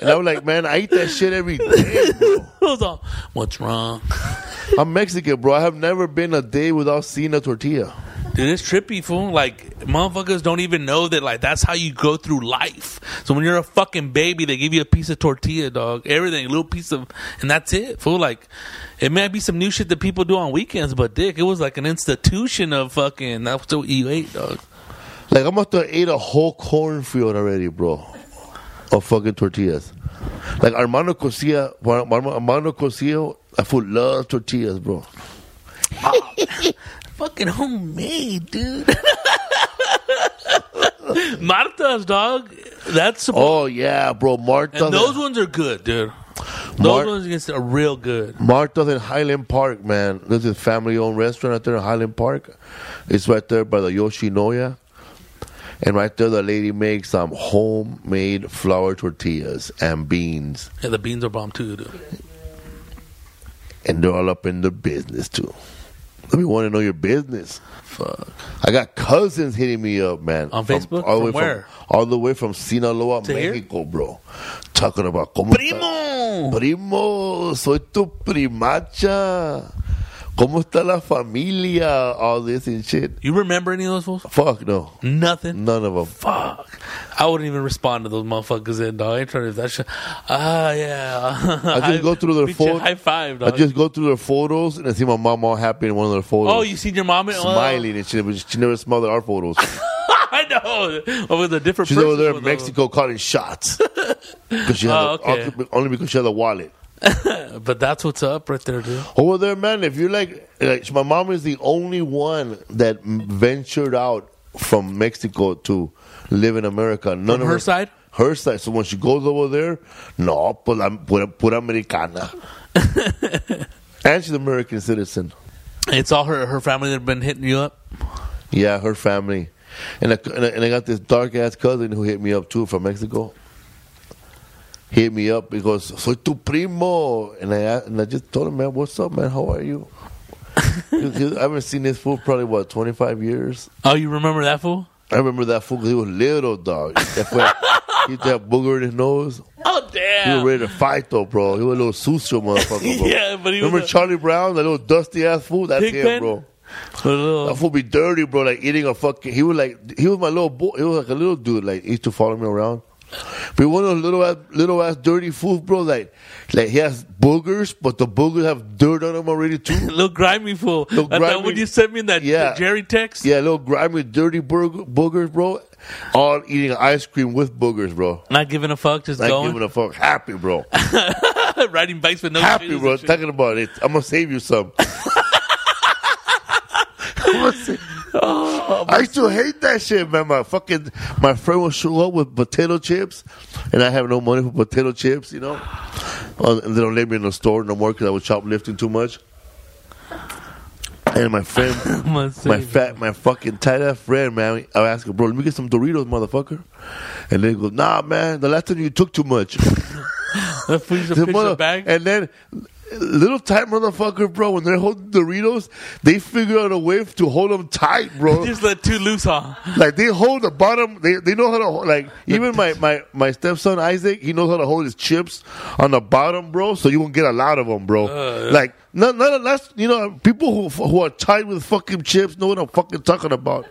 And I was like, man, I eat that shit every day, bro. Hold on. What's wrong? I'm Mexican, bro. I have never been a day without seeing a tortilla. Dude, it's trippy, fool. Like, motherfuckers don't even know that, like, that's how you go through life. So when you're a fucking baby, they give you a piece of tortilla, dog. Everything, a little piece of, and that's it, fool. Like, it might be some new shit that people do on weekends, but dick, it was like an institution of fucking, that's what you ate, dog. Like I must have ate a whole cornfield already, bro, of fucking tortillas. Like Armando Cosio, Armando Cosio, I fool loves tortillas, bro. Fucking homemade, dude. Marta's, dog. That's Oh yeah, bro. Martha, and those ones are good, dude. Those Mar- ones are real good. Martha's in Highland Park, man. There's a family-owned restaurant out there in Highland Park. It's right there by the Yoshinoya. And right there, the lady makes some homemade flour tortillas and beans. Yeah, the beans are bomb too, dude. And they're all up in the business, too. Let me want to know your business. Fuck. I got cousins hitting me up, man. On From- Facebook? all the way From where? all the way from Sinaloa, To here? Mexico, bro. Talking about está- Primo! Primo, soy tu primacha. ¿Cómo está la familia? All this and shit. You remember any of those fools? Fuck no. Nothing. None of them. Fuck. I wouldn't even respond to those motherfuckers in, dog. I ain't trying to that shit. Ah, yeah. I just go through their photos. High five, Dog. I just go through their photos and I see my mom all happy in one of their photos. oh, you seen your mom? in- Smiling and shit, but she never smiled at our photos. I know. Oh, with a different She's over there in Mexico calling shots. 'Cause she has Oh, a- okay. only because she has a wallet. But that's what's up right there, dude. Oh, over there, man, if you're like, like, my mom is the only one that ventured out from Mexico to live in America. None From of her side? Her side. So when she goes over there, no, pura, pura, pura americana. and she's an American citizen. It's all her her family that have been hitting you up. Yeah, her family. And I, and I, and I got this dark ass cousin who hit me up too from Mexico. Hit me up because soy tu primo, and I and I just told him, man, what's up, man? How are you? 'Cause I haven't seen this fool probably what twenty five years. Oh, you remember that fool? I remember that fool 'cause he was little dog. That fool, he used to booger in his nose. Oh, damn. Yeah. was ready to fight though, bro. He was a little sucio motherfucker, bro. Yeah, but he was remember a- Charlie Brown, that little dusty ass fool. That's him, Pigpen? bro. Little- That fool be dirty, bro. Like eating a fucking. He was like he was my little boy. He was like a little dude. Like he used to follow me around. But one of those little ass, little ass dirty fools, bro. Like, like he has boogers, but the boogers have dirt on them already too. little grimy fool. Little And that grimy- when you sent me that Yeah. Jerry text, Yeah, little grimy, dirty burger, boogers, bro. All eating ice cream with boogers, bro. not giving a fuck, just Not going, giving a fuck. Happy, bro. riding bikes with no Happy, bro. Talking about it. I'm gonna save you some. I'm gonna save- I used to hate that shit, man. My fucking my friend would show up with potato chips, and I have no money for potato chips, you know. Uh, And they don't let me in the store no more because I was shoplifting too much. And my friend, I'm gonna save my fat, my fucking tight ass friend, man. I asked him, bro, let me get some Doritos, motherfucker. And then he goes, nah, man, the last time you took too much. The fool used to mother- the bag. And then little tight motherfucker, bro, when they're holding Doritos, they figure out a way to hold them tight, bro. just let two loose, huh? like they hold the bottom. They they know how to hold, like even my my my stepson Isaac, he knows how to hold his chips on the bottom, bro. So you won't get a lot of them, bro. Uh, Like none none of that's you know people who who are tight with fucking chips know what I'm fucking talking about.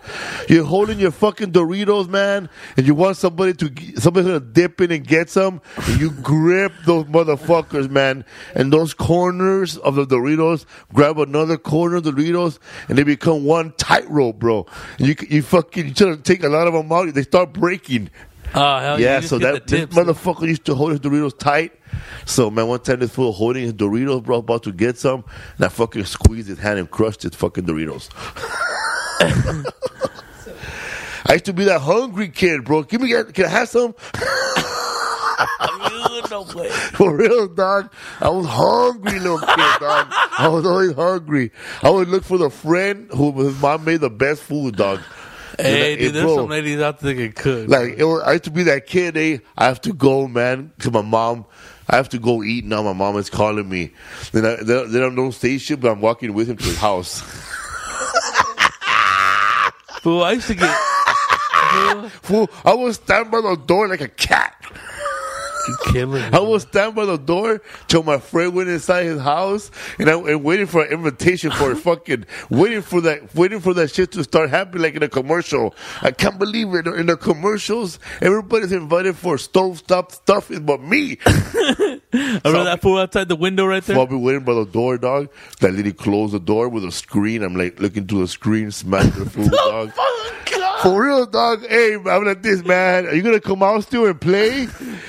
You're holding your fucking Doritos, man, and you want somebody to somebody to dip in and get some. And you grip those motherfuckers, man, and those corners of the Doritos. Grab another corner of the Doritos, and they become one tightrope, bro. And you you fucking you try to take a lot of them out, they start breaking. Oh hell Yeah, so that this motherfucker used to hold his Doritos tight. So man, one time this fool holding his Doritos, bro, about to get some, and I fucking squeezed his hand and crushed his fucking Doritos. I used to be that hungry kid, bro. Give me, can I have some? no way. For real, dog. I was hungry, little kid, dog. I was always hungry. I would look for the friend who his mom made the best food, dog. Hey, dude, there's bro, some ladies out there that could. Like it was, I used to be that kid. Eh? I have to go, man, to my mom. I have to go eat now. My mom is calling me. Then I, then, then I don't say shit, but I'm walking with him to his house. fool, I used to get. Fool, I would stand by the door like a cat. Killing. I would stand by the door till my friend went inside his house, and I and waiting for an invitation for a fucking waiting for that waiting for that shit to start happening like in a commercial. I can't believe it. In the commercials, everybody's invited for stove top stuff, but me. I remember that fool outside the window right there. I'll be waiting by the door, dog. That lady closed the door with a screen. I'm like looking through the screen, smacking the food, dog. For real, dog. Hey, I'm like this, man. Are you gonna come out still and play?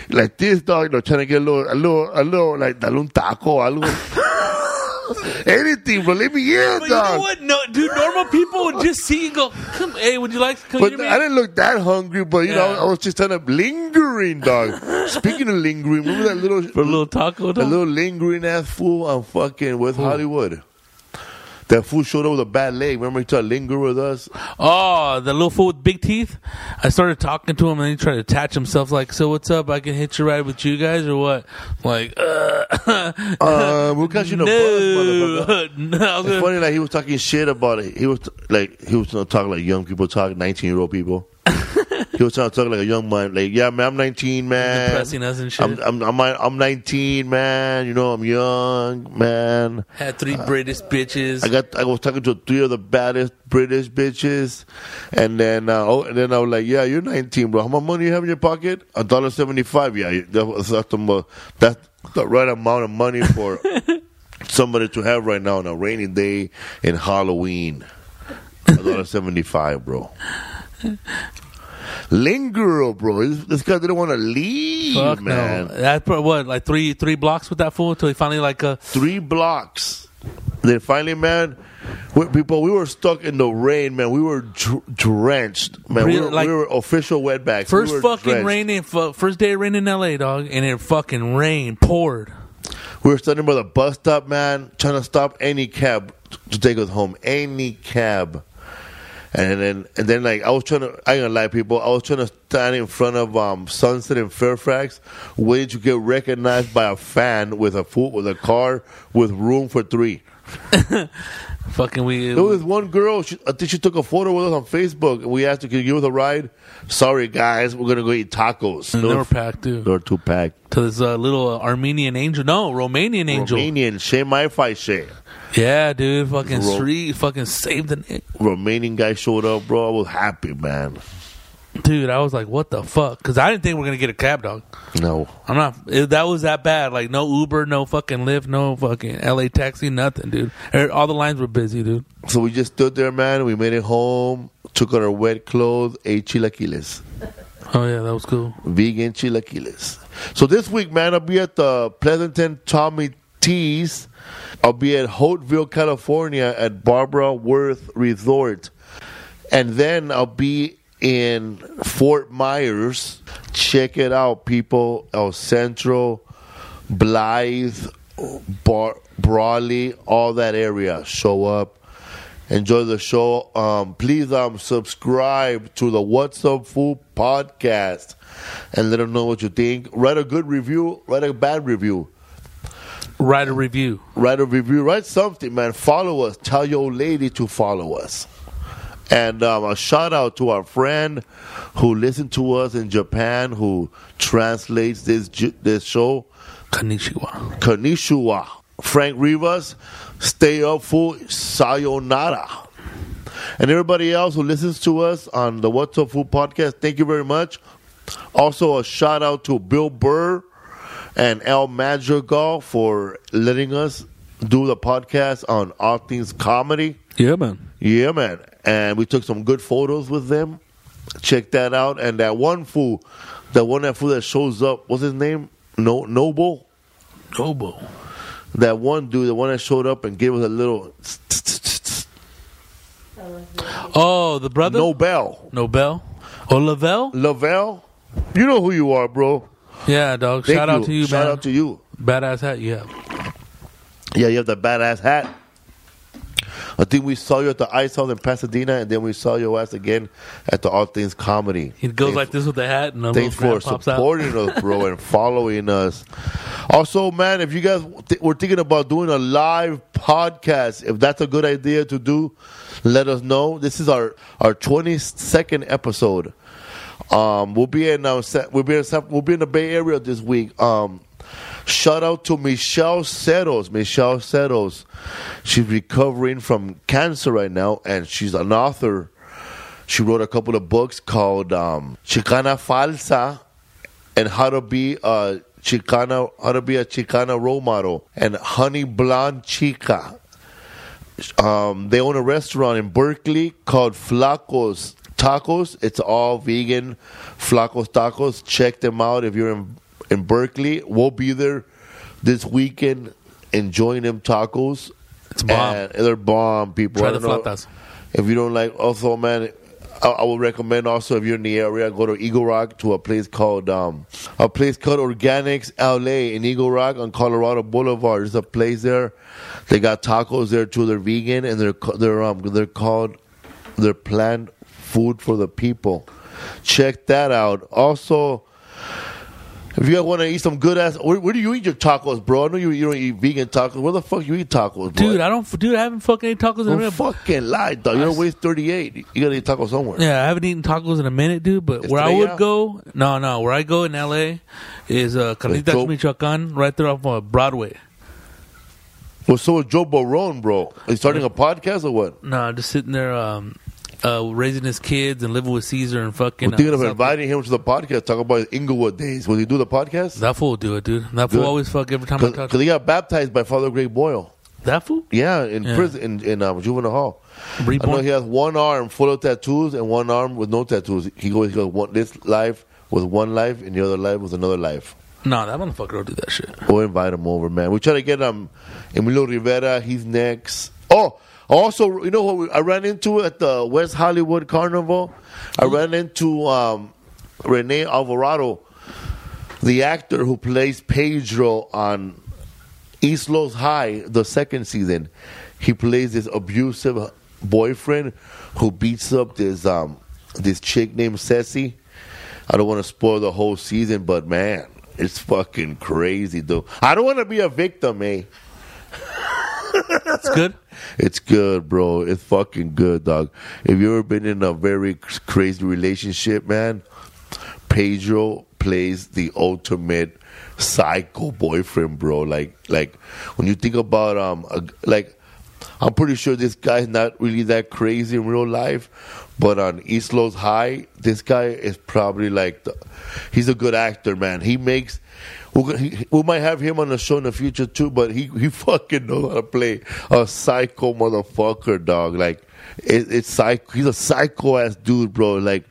Like this, dog. You know, trying to get a little, a little, a little, like dale un taco, algo. Anything, bro. Let me in, But you dog. know what? No, dude, normal people would just see you and go, come, hey, would you like to come But? I didn't look that hungry, but you know, I was just kind of lingering, dog. Speaking of lingering, remember that little, For a little taco, dog? little lingering ass fool on fucking with Hollywood. That fool showed up with a bad leg. Remember he tried to linger with us? Oh, the little fool with big teeth. I started talking to him, and he tried to attach himself. Like, so what's up? I can hitch a ride with you guys, or what? Like, uh, Uh, we'll catch you in a bus, motherfucker. no, no. It's funny like he was talking shit about it. He was like he was talking like young people talk, nineteen year old people. he was trying to talk like a young man. Like, yeah, man, I'm nineteen, man. Depressing us and shit. I'm, I'm I'm I'm 19, man. You know, I'm young, man. Had three British bitches. I got. I was talking to three of the baddest British bitches, and then uh, oh, and then I was like, "Yeah, you're 19, bro. How much money you have in your pocket? A dollar seventy-five. Yeah, that's that's the, that's the right amount of money for somebody to have right now on a rainy day in Halloween. A dollar seventy-five, bro. Linger, bro. This, this guy didn't want to leave, Fuck man. no. That's what, like three three blocks with that fool until he finally like uh three blocks. Then finally, man, we, people, we were stuck in the rain, man. We were dr- drenched, man. we, were, like- we were official wetbacks. first we fucking drenched. rain in first day of rain in L.A. dog, and it fucking rained poured. We were standing by the bus stop, man, trying to stop any cab to take us home. Any cab. And then, and then, like I was trying to, I ain't gonna lie, people. I was trying to stand in front of um, Sunset in Fairfax, waiting to get recognized by a fan with a foot with a car with room for three. Fucking we. There was one girl. She, I think she took a photo with us on Facebook. We asked her, "Can you give us a ride?" Sorry, guys, we're gonna go eat tacos. and they were packed too. They were two packed. To this uh, little uh, Armenian angel, no, Romanian angel. Romanian, share my fight, share. Yeah, dude, fucking Ro- street, fucking saved the nick. Romanian guy showed up, bro. I was happy, man. Dude, I was like, what the fuck? Because I didn't think we are gonna get a cab, dog. No, I'm not. It, that was that bad. Like no Uber, no fucking Lyft, no fucking LA taxi, nothing, dude. Er, All the lines were busy, dude. so we just stood there, man. We made it home, took on our wet clothes, ate chilaquiles. Oh yeah, that was cool. vegan chilaquiles. So this week, man, I'll be at the Pleasanton Tommy T's. I'll be at Holtville, California at Barbara Worth Resort. And then I'll be in Fort Myers. Check it out, people. El Centro, Blythe, Bar- Brawley, all that area. Show up. Enjoy the show. Um, please um, subscribe to the What's Up Fool podcast and let them know what you think. Write a good review. Write a bad review. Write a review. Write a review. Write something, man. Follow us. Tell your lady to follow us. And um, a shout out to our friend who listened to us in Japan, who translates this this show, Konnichiwa. Konnichiwa. Frank Rivas, stay up for sayonara. And everybody else who listens to us on the What's Up Fool podcast, thank you very much. Also, a shout out to Bill Burr and Al Madrigal for letting us do the podcast on All Things Comedy. Yeah, man. Yeah, man. And we took some good photos with them. Check that out. And that one fool, that one that fool that shows up, what's his name? No, Noble. Noble. That one dude, the one that showed up and gave us a little Oh, the brother. Nobel. Nobel. Oh, Lavelle. Lavelle. You know who you are, bro. Yeah, dog. Thank Shout out to you, Shout man. out to you. Badass hat. Yeah. Yeah, you have the badass hat. I think we saw you at the Ice House in Pasadena, and then we saw your ass again at the All Things Comedy. He goes Thanks- like this with the hat, and a Thanks for crab pops out. supporting us, bro, and following us. Also, man, if you guys th- were thinking about doing a live podcast, if that's a good idea to do, let us know. This is our our twenty second episode. Um, we'll be in uh, we'll be in we'll be in the Bay Area this week. Um, shout out to Michele Serros. Michele Serros, she's recovering from cancer right now, and she's an author. She wrote a couple of books called um, Chicana Falsa and How to Be a Chicana, How to Be a Chicana Role Model, and Honey Blonde Chica. Um, they own a restaurant in Berkeley called Flacos Tacos. It's all vegan. Flacos Tacos. Check them out if you're in in Berkeley. We'll be there this weekend enjoying them tacos. It's bomb. And they're bomb, people. Try the flautas. if you don't like, also, man, I, I would recommend also if you're in the area, go to Eagle Rock to a place called um, a place called Organics LA in Eagle Rock on Colorado Boulevard. There's a place there. They got tacos there too. They're vegan and they're they're um they're called they're plant food for the people. Check that out. Also. If you guys want to eat some good ass, where, where do you eat your tacos, bro? I know you, you don't eat vegan tacos. Where the fuck you eat tacos, bro? Dude, I don't. Dude, I haven't fucking ate tacos in a minute. fucking lie, dog. You're weight 38. You gotta eat tacos somewhere. Yeah, I haven't eaten tacos in a minute, dude. But where I would go, no, no, where I go in L.A. is uh, Carnitas Joe- Michoacan, right there off uh, Broadway. Well, so is Joe Barone, bro. He's starting a podcast or what? No, just sitting there, um, uh, raising his kids and living with Caesar and fucking. We're thinking uh, of inviting him to the podcast, talk about his Inglewood days. Will he do the podcast? That fool will do it, dude. That fool Good. always fuck every time I Because he got baptized by Father Greg Boyle. That fool? Yeah, in Yeah. prison, in, in um, juvenile hall. I know he has one arm full of tattoos and one arm with no tattoos. He goes, he goes one, this life with one life and the other life with another life. No, that motherfucker don't do that shit. We'll invite him over, man. We try to get um Emilio Rivera. He's next. Oh, also, you know what? I ran into at the West Hollywood Carnival. I ran into um, Rene Alvarado, the actor who plays Pedro on East Los High, the second season. He plays this abusive boyfriend who beats up this um this chick named Ceci. I don't want to spoil the whole season, but man, it's fucking crazy, though. I don't want to be a victim, eh? It's good. It's good, bro. It's fucking good, dog. If you ever been in a very crazy relationship, man, Pedro plays the ultimate psycho boyfriend, bro. Like, like when you think about um, a, like, I'm pretty sure this guy's not really that crazy in real life, but on East Los High, this guy is probably like, the, he's a good actor, man. He makes. We're gonna, he, we might have him on the show in the future too, but he he fucking knows how to play a psycho motherfucker, dog. Like it, it's psycho. He's a psycho ass dude, bro. Like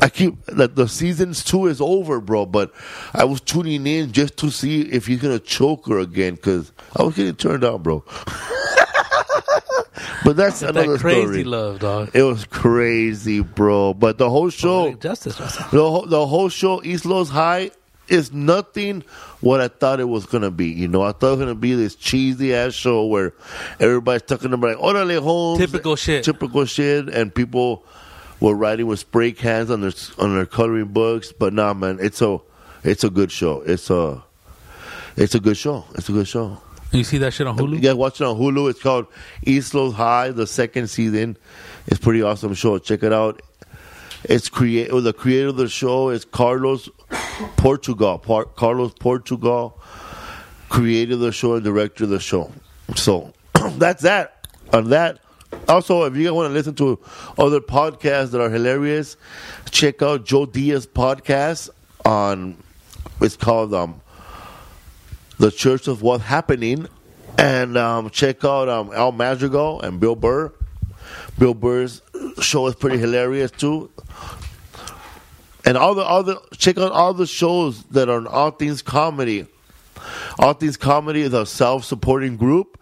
I keep like the seasons two is over, bro. But I was tuning in just to see if he's gonna choke her again because I was getting turned on, bro. but that's another that crazy story. love, dog. It was crazy, bro. But the whole oh, show, Poetic justice. the whole, the whole show, East Los High, is nothing what I thought it was gonna be. You know, I thought it was gonna be this cheesy ass show where everybody's talking about like, "Orale Holmes," Typical shit. typical shit, and people were writing with spray cans on their on their coloring books. But nah, man, it's a it's a good show. It's a it's a good show. It's a good show. You see that shit on Hulu? You guys watch it on Hulu. It's called East Los High, the second season. It's a pretty awesome show. Check it out. It's create the creator of the show is Carlos Portugal. Par- Carlos Portugal created the show and director of the show. So that's that. On that. Also, if you want to listen to other podcasts that are hilarious, check out Joe Diaz podcast on. It's called um, the Church of What's Happening, and um, check out um, Al Madrigal and Bill Burr. Bill Burr's show is pretty hilarious too. And all the other check out all the shows that are on All Things Comedy. All Things Comedy is a self-supporting group.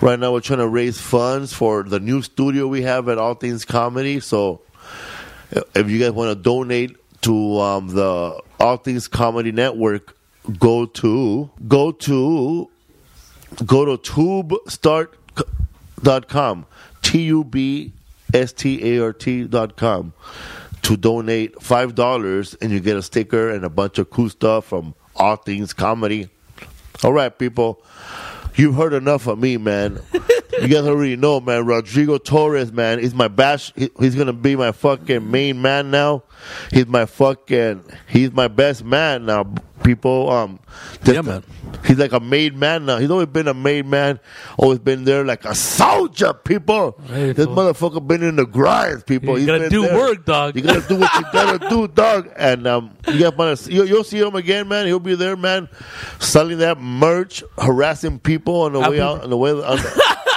Right now, we're trying to raise funds for the new studio we have at All Things Comedy. So, if you guys want to donate to um, the All Things Comedy Network, go to go to go to tubestart.com t u b s t a r t dot com to donate five dollars and you get a sticker and a bunch of cool stuff from All Things Comedy. All right, people. You've heard enough of me, man. You guys already know, man. Rodrigo Torres, man, he's my bash. he- He's gonna be my fucking main man now. He's my fucking. He's my best man now. People, um, Yeah, man. He's like a made man now. He's always been a made man. Always been there like a soldier. People, Hey, this fool. motherfucker been in the grind. People, You He's gotta do there. work, dog. You gotta do what you gotta do, dog. And um, you got to you, you'll see him again, man. He'll be there, man, selling that merch, harassing people on the way out, on the way, on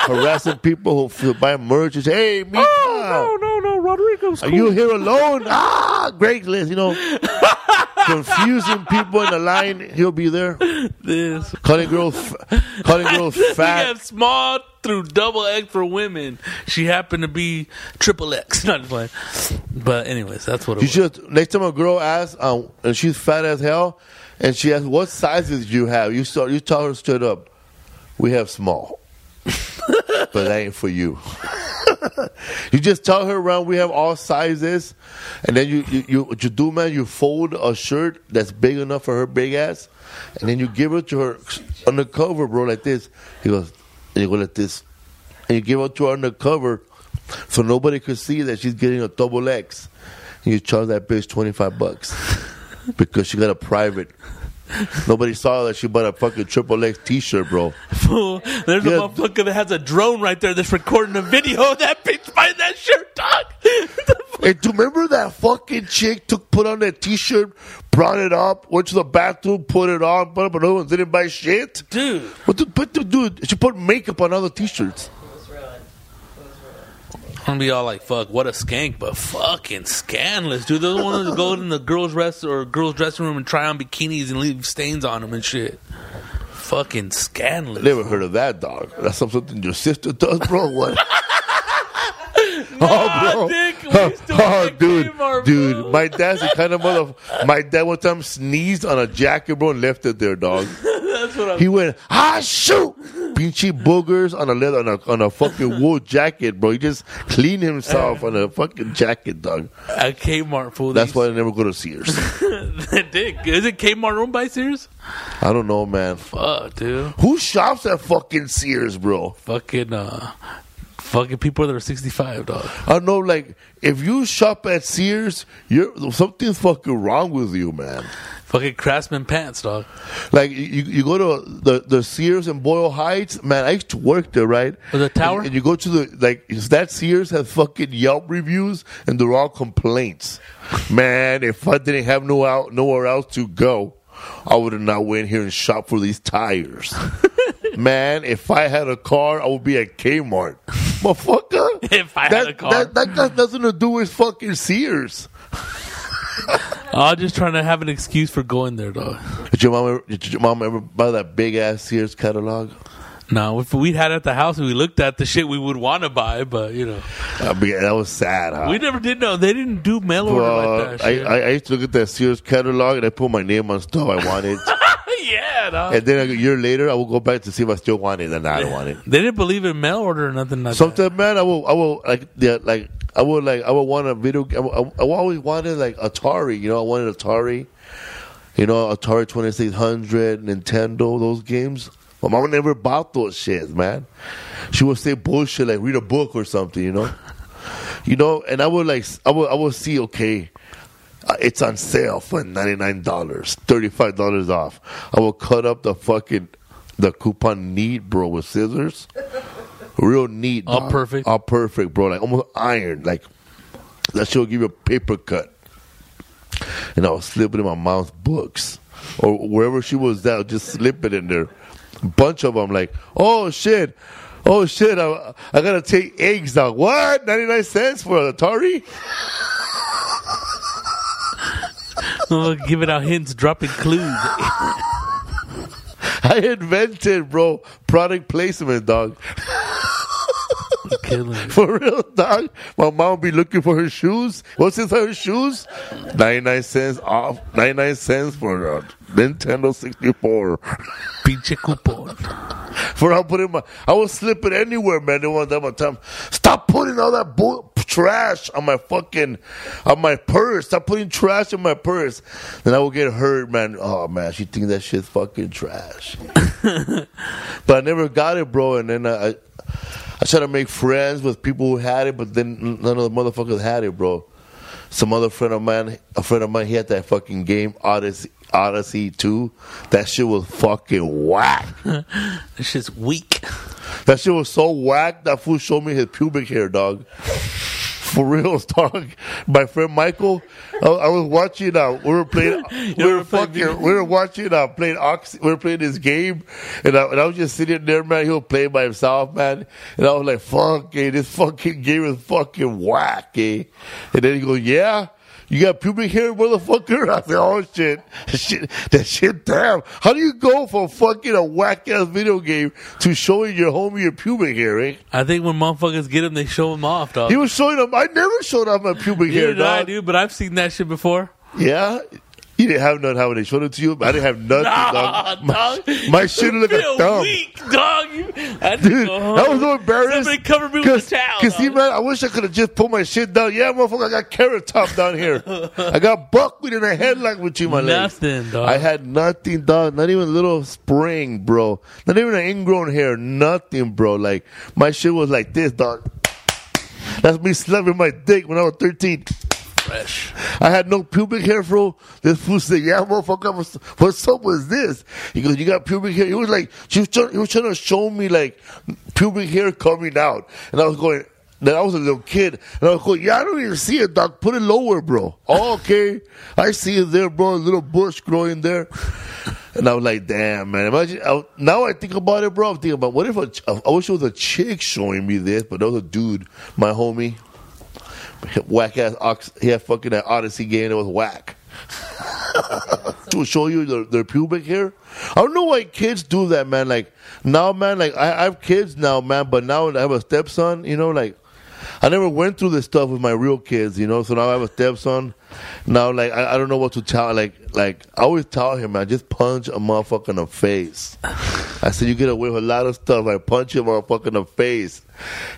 harassing people who buy merch. And say, hey, Mika, Oh, no, no, no, Rodrigo's are you here alone? ah, great list, you know. Confusing people in the line, he'll be there. this? Calling girls, f- calling girls We fat. small through double X for women. She happened to be triple X. Not playing. But anyways, that's what it You was. should next time a girl asks, um, and she's fat as hell, and she asks, "What sizes do you have?" You start, you tell her straight up, "We have small, but that ain't for you." you just tell her around we have all sizes, and then you, you, you what you do, man, you fold a shirt that's big enough for her big ass, and then you give it to her on the cover, bro, like this. He goes, and you go like this, and you give it to her on the cover, so nobody could see that she's getting a double X. And you charge that bitch twenty five bucks because she got a private. Nobody saw that she bought a fucking triple X T-shirt, bro. Fool. There's Yeah. a motherfucker that has a drone right there that's recording a video that bitch buying that shirt, dog. And do you remember that fucking chick took put on that T-shirt, brought it up, went to the bathroom, put it on, put up another one, didn't buy shit. Dude. What the, but the dude? She put makeup on other T-shirts. I'm gonna be all like, fuck, what a skank, but fucking scandalous, dude. Those ones that go in the girls' rest or girls' dressing room and try on bikinis and leave stains on them and shit. Fucking scandalous. Never heard of that, dog. That's something your sister does, bro. What? oh, bro. Dick, we oh, dude, Kmart, dude. bro. My dad's the kind of mother. My dad one time sneezed on a jacket, bro, and left it there, dog. That's what I'm. He went, ah, shoot, pinchy boogers on a leather on a, on a fucking wool jacket, bro. He just cleaned himself on a fucking jacket, dog. At Kmart, fool. That's why I never go to Sears. Dick. Is it Kmart owned by Sears? I don't know, man. Fuck, dude. Who shops at fucking Sears, bro? Fucking, uh, fucking people that are 65, dog. I don't know, like if you shop at Sears, you're something's fucking wrong with you, man. Fucking Craftsman pants, dog. Like you, you go to the the Sears in Boyle Heights, man. I used to work there, right? Or the tower? and, and you go to the like is that Sears has fucking Yelp reviews, and they're all complaints. Man, if I didn't have no out nowhere else to go, I would have not went here and shop for these tires. man, if I had a car, I would be at Kmart. Motherfucker. If I had a car. that that got nothing to do with fucking Sears. I'm just trying to have an excuse for going there, dog. Did your mom ever, did your mom ever buy that big ass Sears catalog? No, if we had it at the house and we looked at the shit we would want to buy, but you know, I mean, that was sad, huh? we never did know they didn't do mail order like that. I. I, I used to look at that Sears catalog and I put my name on stuff I wanted. yeah, dog. and then a year later, I will go back to see if I still want it. And I don't want it. They didn't believe in mail order or nothing like that. Sometimes, man, I will, I will like, yeah, like, I would like, I would want a video. I, I, always wanted like Atari. You know, I wanted Atari. You know, Atari Twenty Six Hundred, Nintendo, those games. My mom never bought those shits, man. She would say bullshit like read a book or something. You know, you know, and I would like, I would, I would see, okay, uh, it's on sale for ninety nine dollars, thirty five dollars off. I will cut up the fucking the coupon neat, bro, with scissors. Real neat, All dog. perfect? all perfect, bro. Like almost iron, like that shit will give you a paper cut. And I will slip it in my mom's books or wherever she was at, just slip it in there. Bunch of them, like, oh shit. Oh shit! I, I gotta take eggs now. What? Ninety nine cents for an Atari? Giving out hints, dropping clues. I invented, bro, product placement, dog. It. For real, dog. My mom be looking for her shoes. What's inside her shoes? 99 cents off. 99 cents for a Nintendo 64. Pinche coupon. For I put in my, I was slipping anywhere, man. They want that my time. Stop putting all that bull, trash on my fucking, on my purse. Stop putting trash in my purse. Then I will get hurt, man. Oh man, she thinks that shit's fucking trash. but I never got it, bro. And then I, I, I tried to make friends with people who had it, but then none of the motherfuckers had it, bro. Some other friend of mine, a friend of mine, he had that fucking game Odyssey, Odyssey 2. That shit was fucking whack. This shit's weak. That shit was so whack. That fool showed me his pubic hair, dog. For real, dog. My friend Michael, I, I was watching. Uh, we were playing. we were playing fucking. We were watching. Uh, playing Ox. We were playing this game, and I, and I was just sitting there, man. He was playing by himself, man. And I was like, "Fuck, eh, this fucking game is fucking whack." Eh? And then he goes, "Yeah." You got pubic hair, motherfucker? I said, oh shit. shit. That shit, damn. How do you go from fucking a whack ass video game to showing your homie your pubic hair, eh? I think when motherfuckers get them, they show them off, dog. He was showing up. I never showed off my pubic Neither hair, did I, dog. dude, but I've seen that shit before. Yeah? You didn't have none how they showed it to you? I didn't have nothing, Nah, dog. My, dog. my shit looked like a thumb. weak, dog. You, I Dude, home. was so embarrassed. Somebody cover me with a towel. Cause see, man, I wish I could have just put my shit down. Yeah, motherfucker, I got carrot top down here. I got buckwheat in a headlock between my legs. Nothing, dog. I had nothing, dog. Not even a little spring, bro. Not even an ingrown hair. Nothing, bro. Like my shit was like this, dog. That's me slapping my dick when I was thirteen. Fresh. I had no pubic hair, bro. This fool said, "Yeah, motherfucker, what's, what's up with this?" He goes, "You got pubic hair." He was like, she was trying, he was trying to show me like pubic hair coming out, and I was going. Then I was a little kid, and I was going, "Yeah, I don't even see it, doc. Put it lower, bro." Oh, okay, I see it there, bro. A little bush growing there, and I was like, "Damn, man." Imagine I, now I think about it, bro. I'm thinking about what if a, I wish it was a chick showing me this, but that was a dude, my homie whack ass ox. He had fucking that Odyssey game that was whack. to show you their, their pubic hair. I don't know why kids do that, man. Like now, man. Like I, I have kids now, man. But now I have a stepson. You know, like I never went through this stuff with my real kids. You know, so now I have a stepson. Now, like I, I don't know what to tell. Like, like I always tell him, I just punch a motherfucker in the face. I said, you get away with a lot of stuff. I punch you, motherfucker, in the face.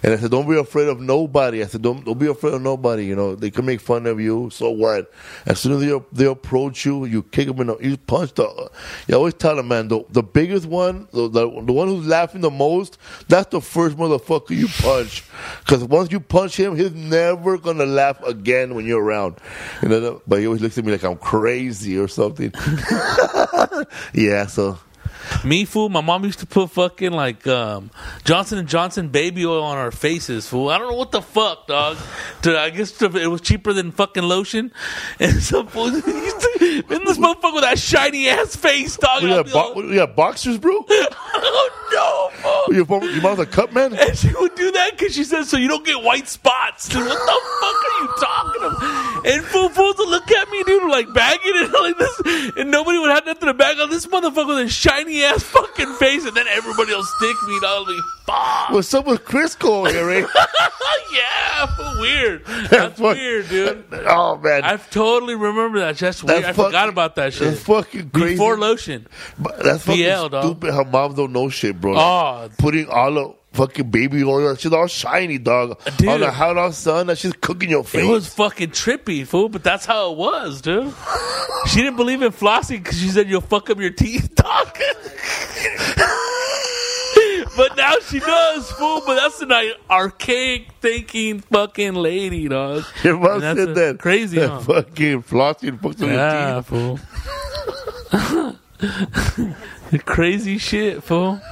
And I said, don't be afraid of nobody. I said, don't don't be afraid of nobody. You know, they can make fun of you. So what? As soon as they they approach you, you kick them in the, you punch the. You always tell them, man, the, the biggest one, the, the the one who's laughing the most, that's the first motherfucker you punch. Because once you punch him, he's never gonna laugh again when you're around. You know, but he always looks at me like I'm crazy or something. yeah, so Me fool, my mom used to put fucking like um, Johnson and Johnson baby oil on our faces. Fool, I don't know what the fuck, dog. Dude, I guess it was cheaper than fucking lotion. And some fool used to, in this motherfucker with that shiny ass face, dog. I'd got, bo- like, you got boxers, bro. No, fool. Your, mom- your mom's a cut man. And she would do that because she says, so you don't get white spots. Dude, what the fuck are you talking about? And fool fools would look at me, dude, like bagging it like this. And nobody would have nothing to bag on this motherfucker with a shiny ass fucking face. And then everybody will stick me, dog. I'll be, fuck. What's up with Crisco here, eh? yeah, weird. That's fuck- weird, dude. oh man, I totally remember that. That's weird. That's I forgot about that shit. that's fucking crazy. Before lotion. But that's fucking BL, dog. stupid. How moms don't know shit, bro. Oh. putting all the fucking baby oil, she's all shiny, dog. Dude. On the hot out sun, that shit's cooking your face. It was fucking trippy, fool, but that's how it was, dude. She didn't believe in flossing because she said you'll fuck up your teeth, dog. but now she does, fool. But that's an archaic thinking fucking lady, dog. Your mom said that. Crazy, that huh? fucking flossing fucking Yeah, your teeth. fool. crazy shit, fool.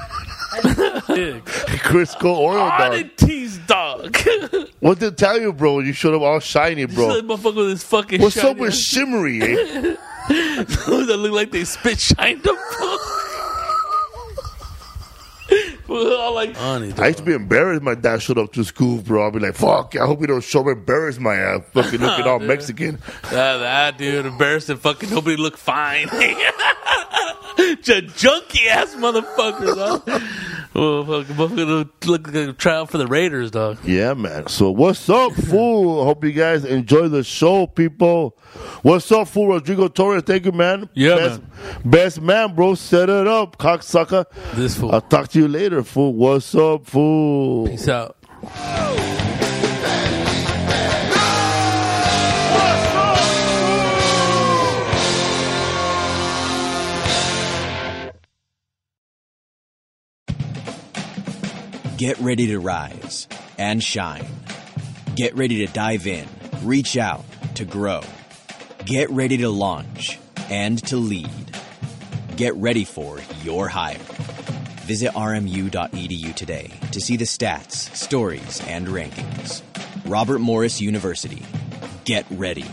Yeah. Crisco oil, dog. Oddities, dog. What did it tell you, bro? You showed up all shiny, This bro. motherfucker with his fucking What's up shiny with shimmery, eh? that look like they spit shined them. All like honey, I used to be embarrassed my dad showed up to school, bro. I'd be like, fuck, I hope he don't show up embarrassed my ass. Fucking looking all Dude. Mexican. that, that dude embarrassing fucking nobody look fine. Just junky ass motherfuckers, dog. Oh, fucking motherfucker look like a trial for the Raiders, dog. Yeah, man. So what's up, fool? Hope you guys enjoy the show, people. What's up, fool? Rodrigo Torres, thank you, man. Yeah, best, Best man, bro. Set it up, cocksucker. This fool. I'll talk to you later, fool. What's up, fool? Peace out. Get ready to rise and shine. Get ready to dive in, reach out, to grow. Get ready to launch and to lead. Get ready for your hire. Visit rmu.edu today to see the stats, stories, and rankings. Robert Morris University. Get ready.